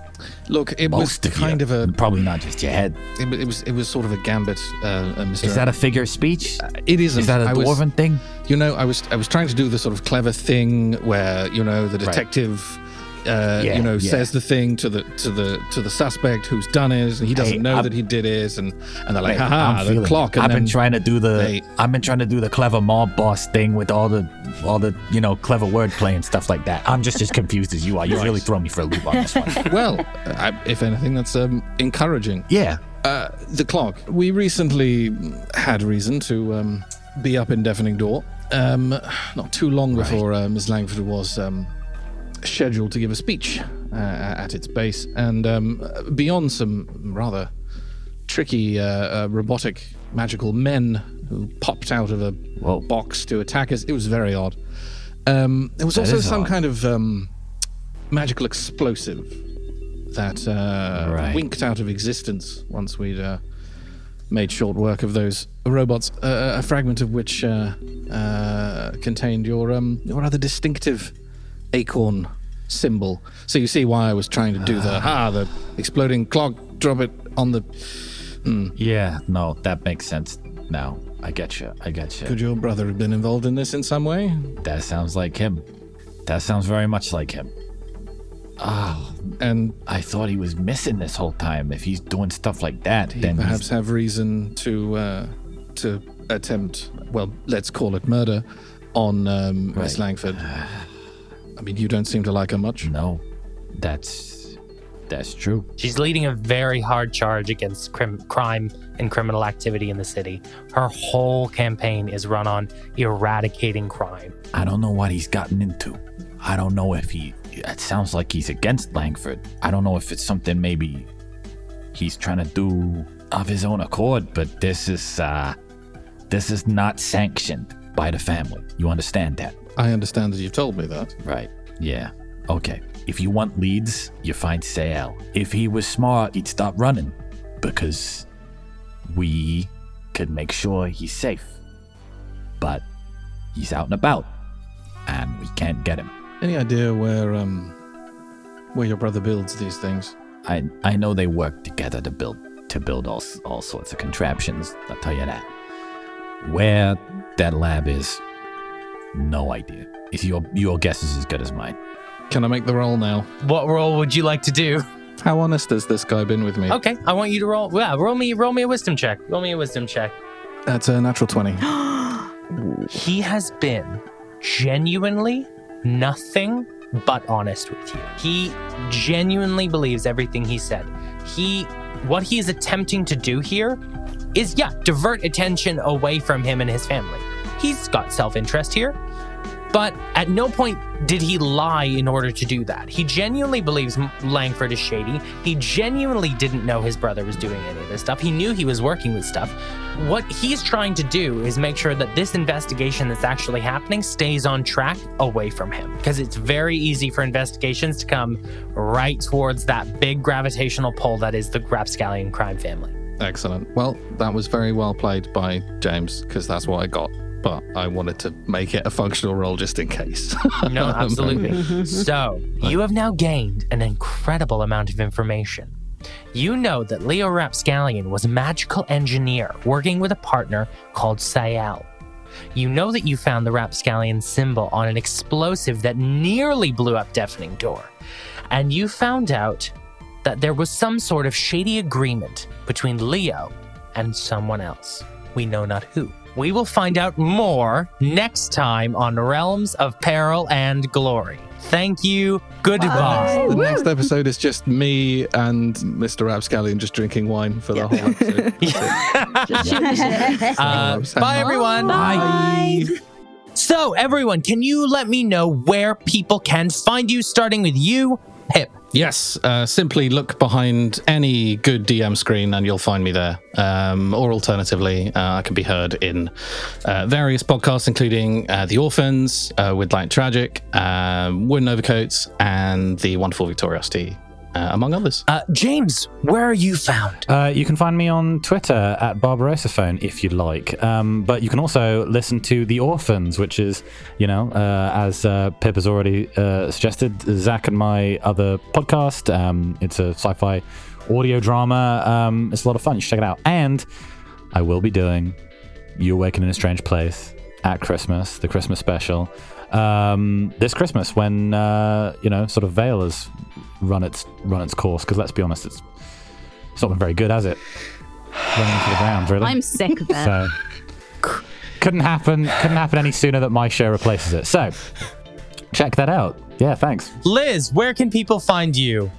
Look, it was of kind you, of a probably not just your head. It, wa- it was it was sort of a gambit, uh, uh, Mr. Is that a figure of speech? It isn't. Is that a I was- dwarven thing? You know, I was I was trying to do the sort of clever thing where you know the Right. detective, uh, Yeah, you know, yeah. says the thing to the to the to the suspect who's done it, and he doesn't Hey, know I'm- that he did it, and and they're like, Hey, haha, the clock. I've been trying to do the. they- I've been trying to do the clever mob boss thing with all the, all the you know clever wordplay and stuff like that. I'm just as confused as you are. You Right. really throw me for a loop on this one. well, I, if anything, that's um, encouraging. Yeah. Uh, the clock. We recently had reason to um, be up in Deafening Door. Um, not too long before uh, Ms. Langford was um, scheduled to give a speech uh, at its base, and um, beyond some rather tricky uh, uh, robotic magical men who popped out of a box to attack us, it was very odd. Um, there was That also some odd. kind of um, magical explosive that uh, Right. winked out of existence once we'd uh, made short work of those robots. Uh, a fragment of which uh, uh, contained your um, your rather distinctive acorn symbol. So you see why I was trying to do the ha, the exploding clock, drop it on the. Hmm. Yeah, no, that makes sense now. I get you. I get you. Could your brother have been involved in this in some way? That sounds like him. That sounds very much like him. Oh, and I thought he was missing this whole time. If he's doing stuff like that, He then he's- perhaps have reason to uh, to attempt, well, let's call it murder, on um, Miss Right. Langford. I mean, you don't seem to like her much. No, that's that's true. She's leading a very hard charge against crim- crime and criminal activity in the city. Her whole campaign is run on eradicating crime. I don't know what he's gotten into. I don't know if he. It sounds like he's against Langford. I don't know if it's something maybe he's trying to do of his own accord. But this is uh, this is not sanctioned by the family. You understand that? I understand that you've told me that. Right. Yeah. Okay. If you want leads, you find Sael. If he was smart, he'd stop running because we could make sure he's safe. But he's out and about, and we can't get him. Any idea where um where your brother builds these things? I I know they work together to build to build all all sorts of contraptions. I'll tell you that. Where that lab is, no idea. If your your guess is as good as mine. Can I make the roll now? What role would you like to do? How honest has this guy been with me? Okay, I want you to roll. Yeah, roll me, roll me a wisdom check. Roll me a wisdom check. That's a natural 20. He has been genuinely nothing but honest with you. He genuinely believes everything he said. He, what he is attempting to do here is, yeah, divert attention away from him and his family. He's got self interest here. But at no point did he lie in order to do that. He genuinely believes Langford is shady. He genuinely didn't know his brother was doing any of this stuff. He knew he was working with stuff. What he's trying to do is make sure that this investigation that's actually happening stays on track away from him. Because it's very easy for investigations to come right towards that big gravitational pull that is the Rapscallion crime family. Excellent. Well, that was very well played by James because that's what I got. But I wanted to make it a functional role just in case. No, absolutely. so, you have now gained an incredible amount of information. You know that Leo Rapscallion was a magical engineer working with a partner called Sayel. You know that you found the Rapscallion symbol on an explosive that nearly blew up Deafening Door. And you found out that there was some sort of shady agreement between Leo and someone else. We know not who. We will find out more next time on Realms of Peril and Glory. Thank you. Goodbye. the next episode is just me and Mr. Rapscallion just drinking wine for the whole episode. Uh, bye, everyone. Bye. So, everyone, can you let me know where people can find you, starting with you, Pip? Yes, uh, simply look behind any good DM screen and you'll find me there. Um, or alternatively, uh, I can be heard in uh, various podcasts, including uh, The Orphans uh, with Light Tragic, um, Wooden Overcoats, and The Wonderful Victoriocity, uh, among others. Uh, James, where are you found? Uh, you can find me on Twitter at Barbarosaphone if you'd like. Um, but you can also listen to The Orphans, which is, you know, uh, as uh, Pip has already uh, suggested, Zach and my other podcast. Um, it's a sci fi audio drama. Um, it's a lot of fun. You should check it out. And I will be doing You Awaken in a Strange Place at Christmas, the Christmas special. Um, this Christmas, when uh, you know, sort of Vale has run its run its course. Because let's be honest, it's it's not been very good, has it? Running into the ground, really. I'm sick of it. So couldn't happen. Couldn't happen any sooner that my show replaces it. So check that out. Yeah, thanks. Liz, where can people find you?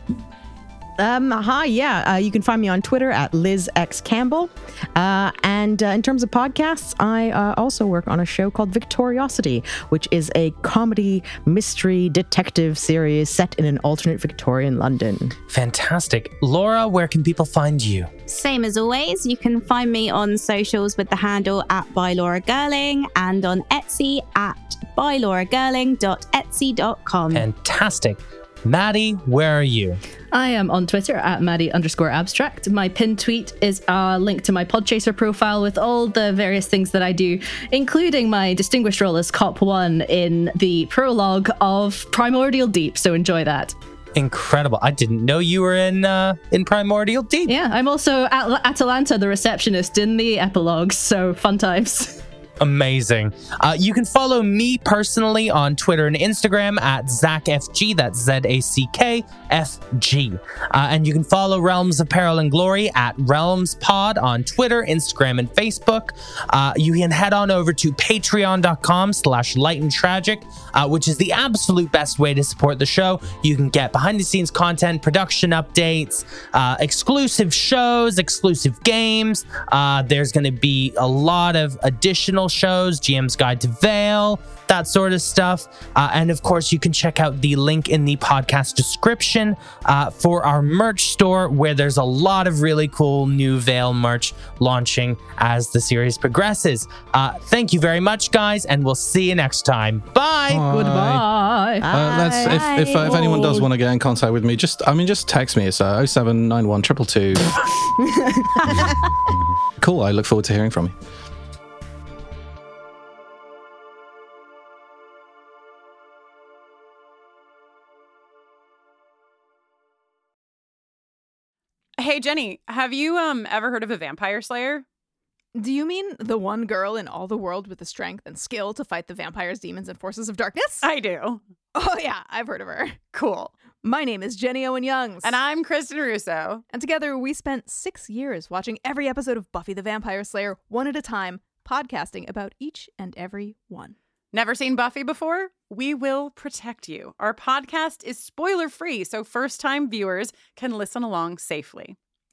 Um, hi, yeah. Uh, you can find me on Twitter at Liz X Campbell. Uh, and uh, in terms of podcasts, I uh, also work on a show called Victoriocity, which is a comedy mystery detective series set in an alternate Victorian London. Fantastic. Laura, where can people find you? Same as always, you can find me on socials with the handle at by Laura Gerling and on Etsy at bylauragirling.etsy.com. Fantastic. Maddie, where are you? I am on Twitter at Maddie underscore abstract. My pinned tweet is a link to my Podchaser profile with all the various things that I do, including my distinguished role as Cop One in the prologue of Primordial Deep. So enjoy that. Incredible. I didn't know you were in uh, in Primordial Deep. Yeah, I'm also at Atalanta, the receptionist in the epilogues. So fun times. Amazing. Uh, you can follow me personally on Twitter and Instagram at ZackFG. That's Z A C K F G. Uh, and you can follow Realms of Peril and Glory at Realms Pod on Twitter, Instagram, and Facebook. Uh, you can head on over to patreon.com slash light and tragic, uh, which is the absolute best way to support the show. You can get behind the scenes content, production updates, uh, exclusive shows, exclusive games. Uh, there's going to be a lot of additional shows, GM's Guide to Vale, that sort of stuff. Uh, and of course, you can check out the link in the podcast description uh, for our merch store, where there's a lot of really cool new Vale merch launching as the series progresses. Uh, thank you very much, guys, and we'll see you next time. Bye. Goodbye. Uh, let's, if, if, uh, if anyone does want to get in contact with me, just I mean, just text me. It's uh, 0791 Cool. I look forward to hearing from you. Hey, Jenny, have you um ever heard of a vampire slayer? Do you mean the one girl in all the world with the strength and skill to fight the vampires, demons, and forces of darkness? I do. Oh, yeah, I've heard of her. Cool. My name is Jenny Owen Youngs. And I'm Kristen Russo. And together we spent six years watching every episode of Buffy the Vampire Slayer one at a time, podcasting about each and every one. Never seen Buffy before? We will protect you. Our podcast is spoiler free, so first time viewers can listen along safely.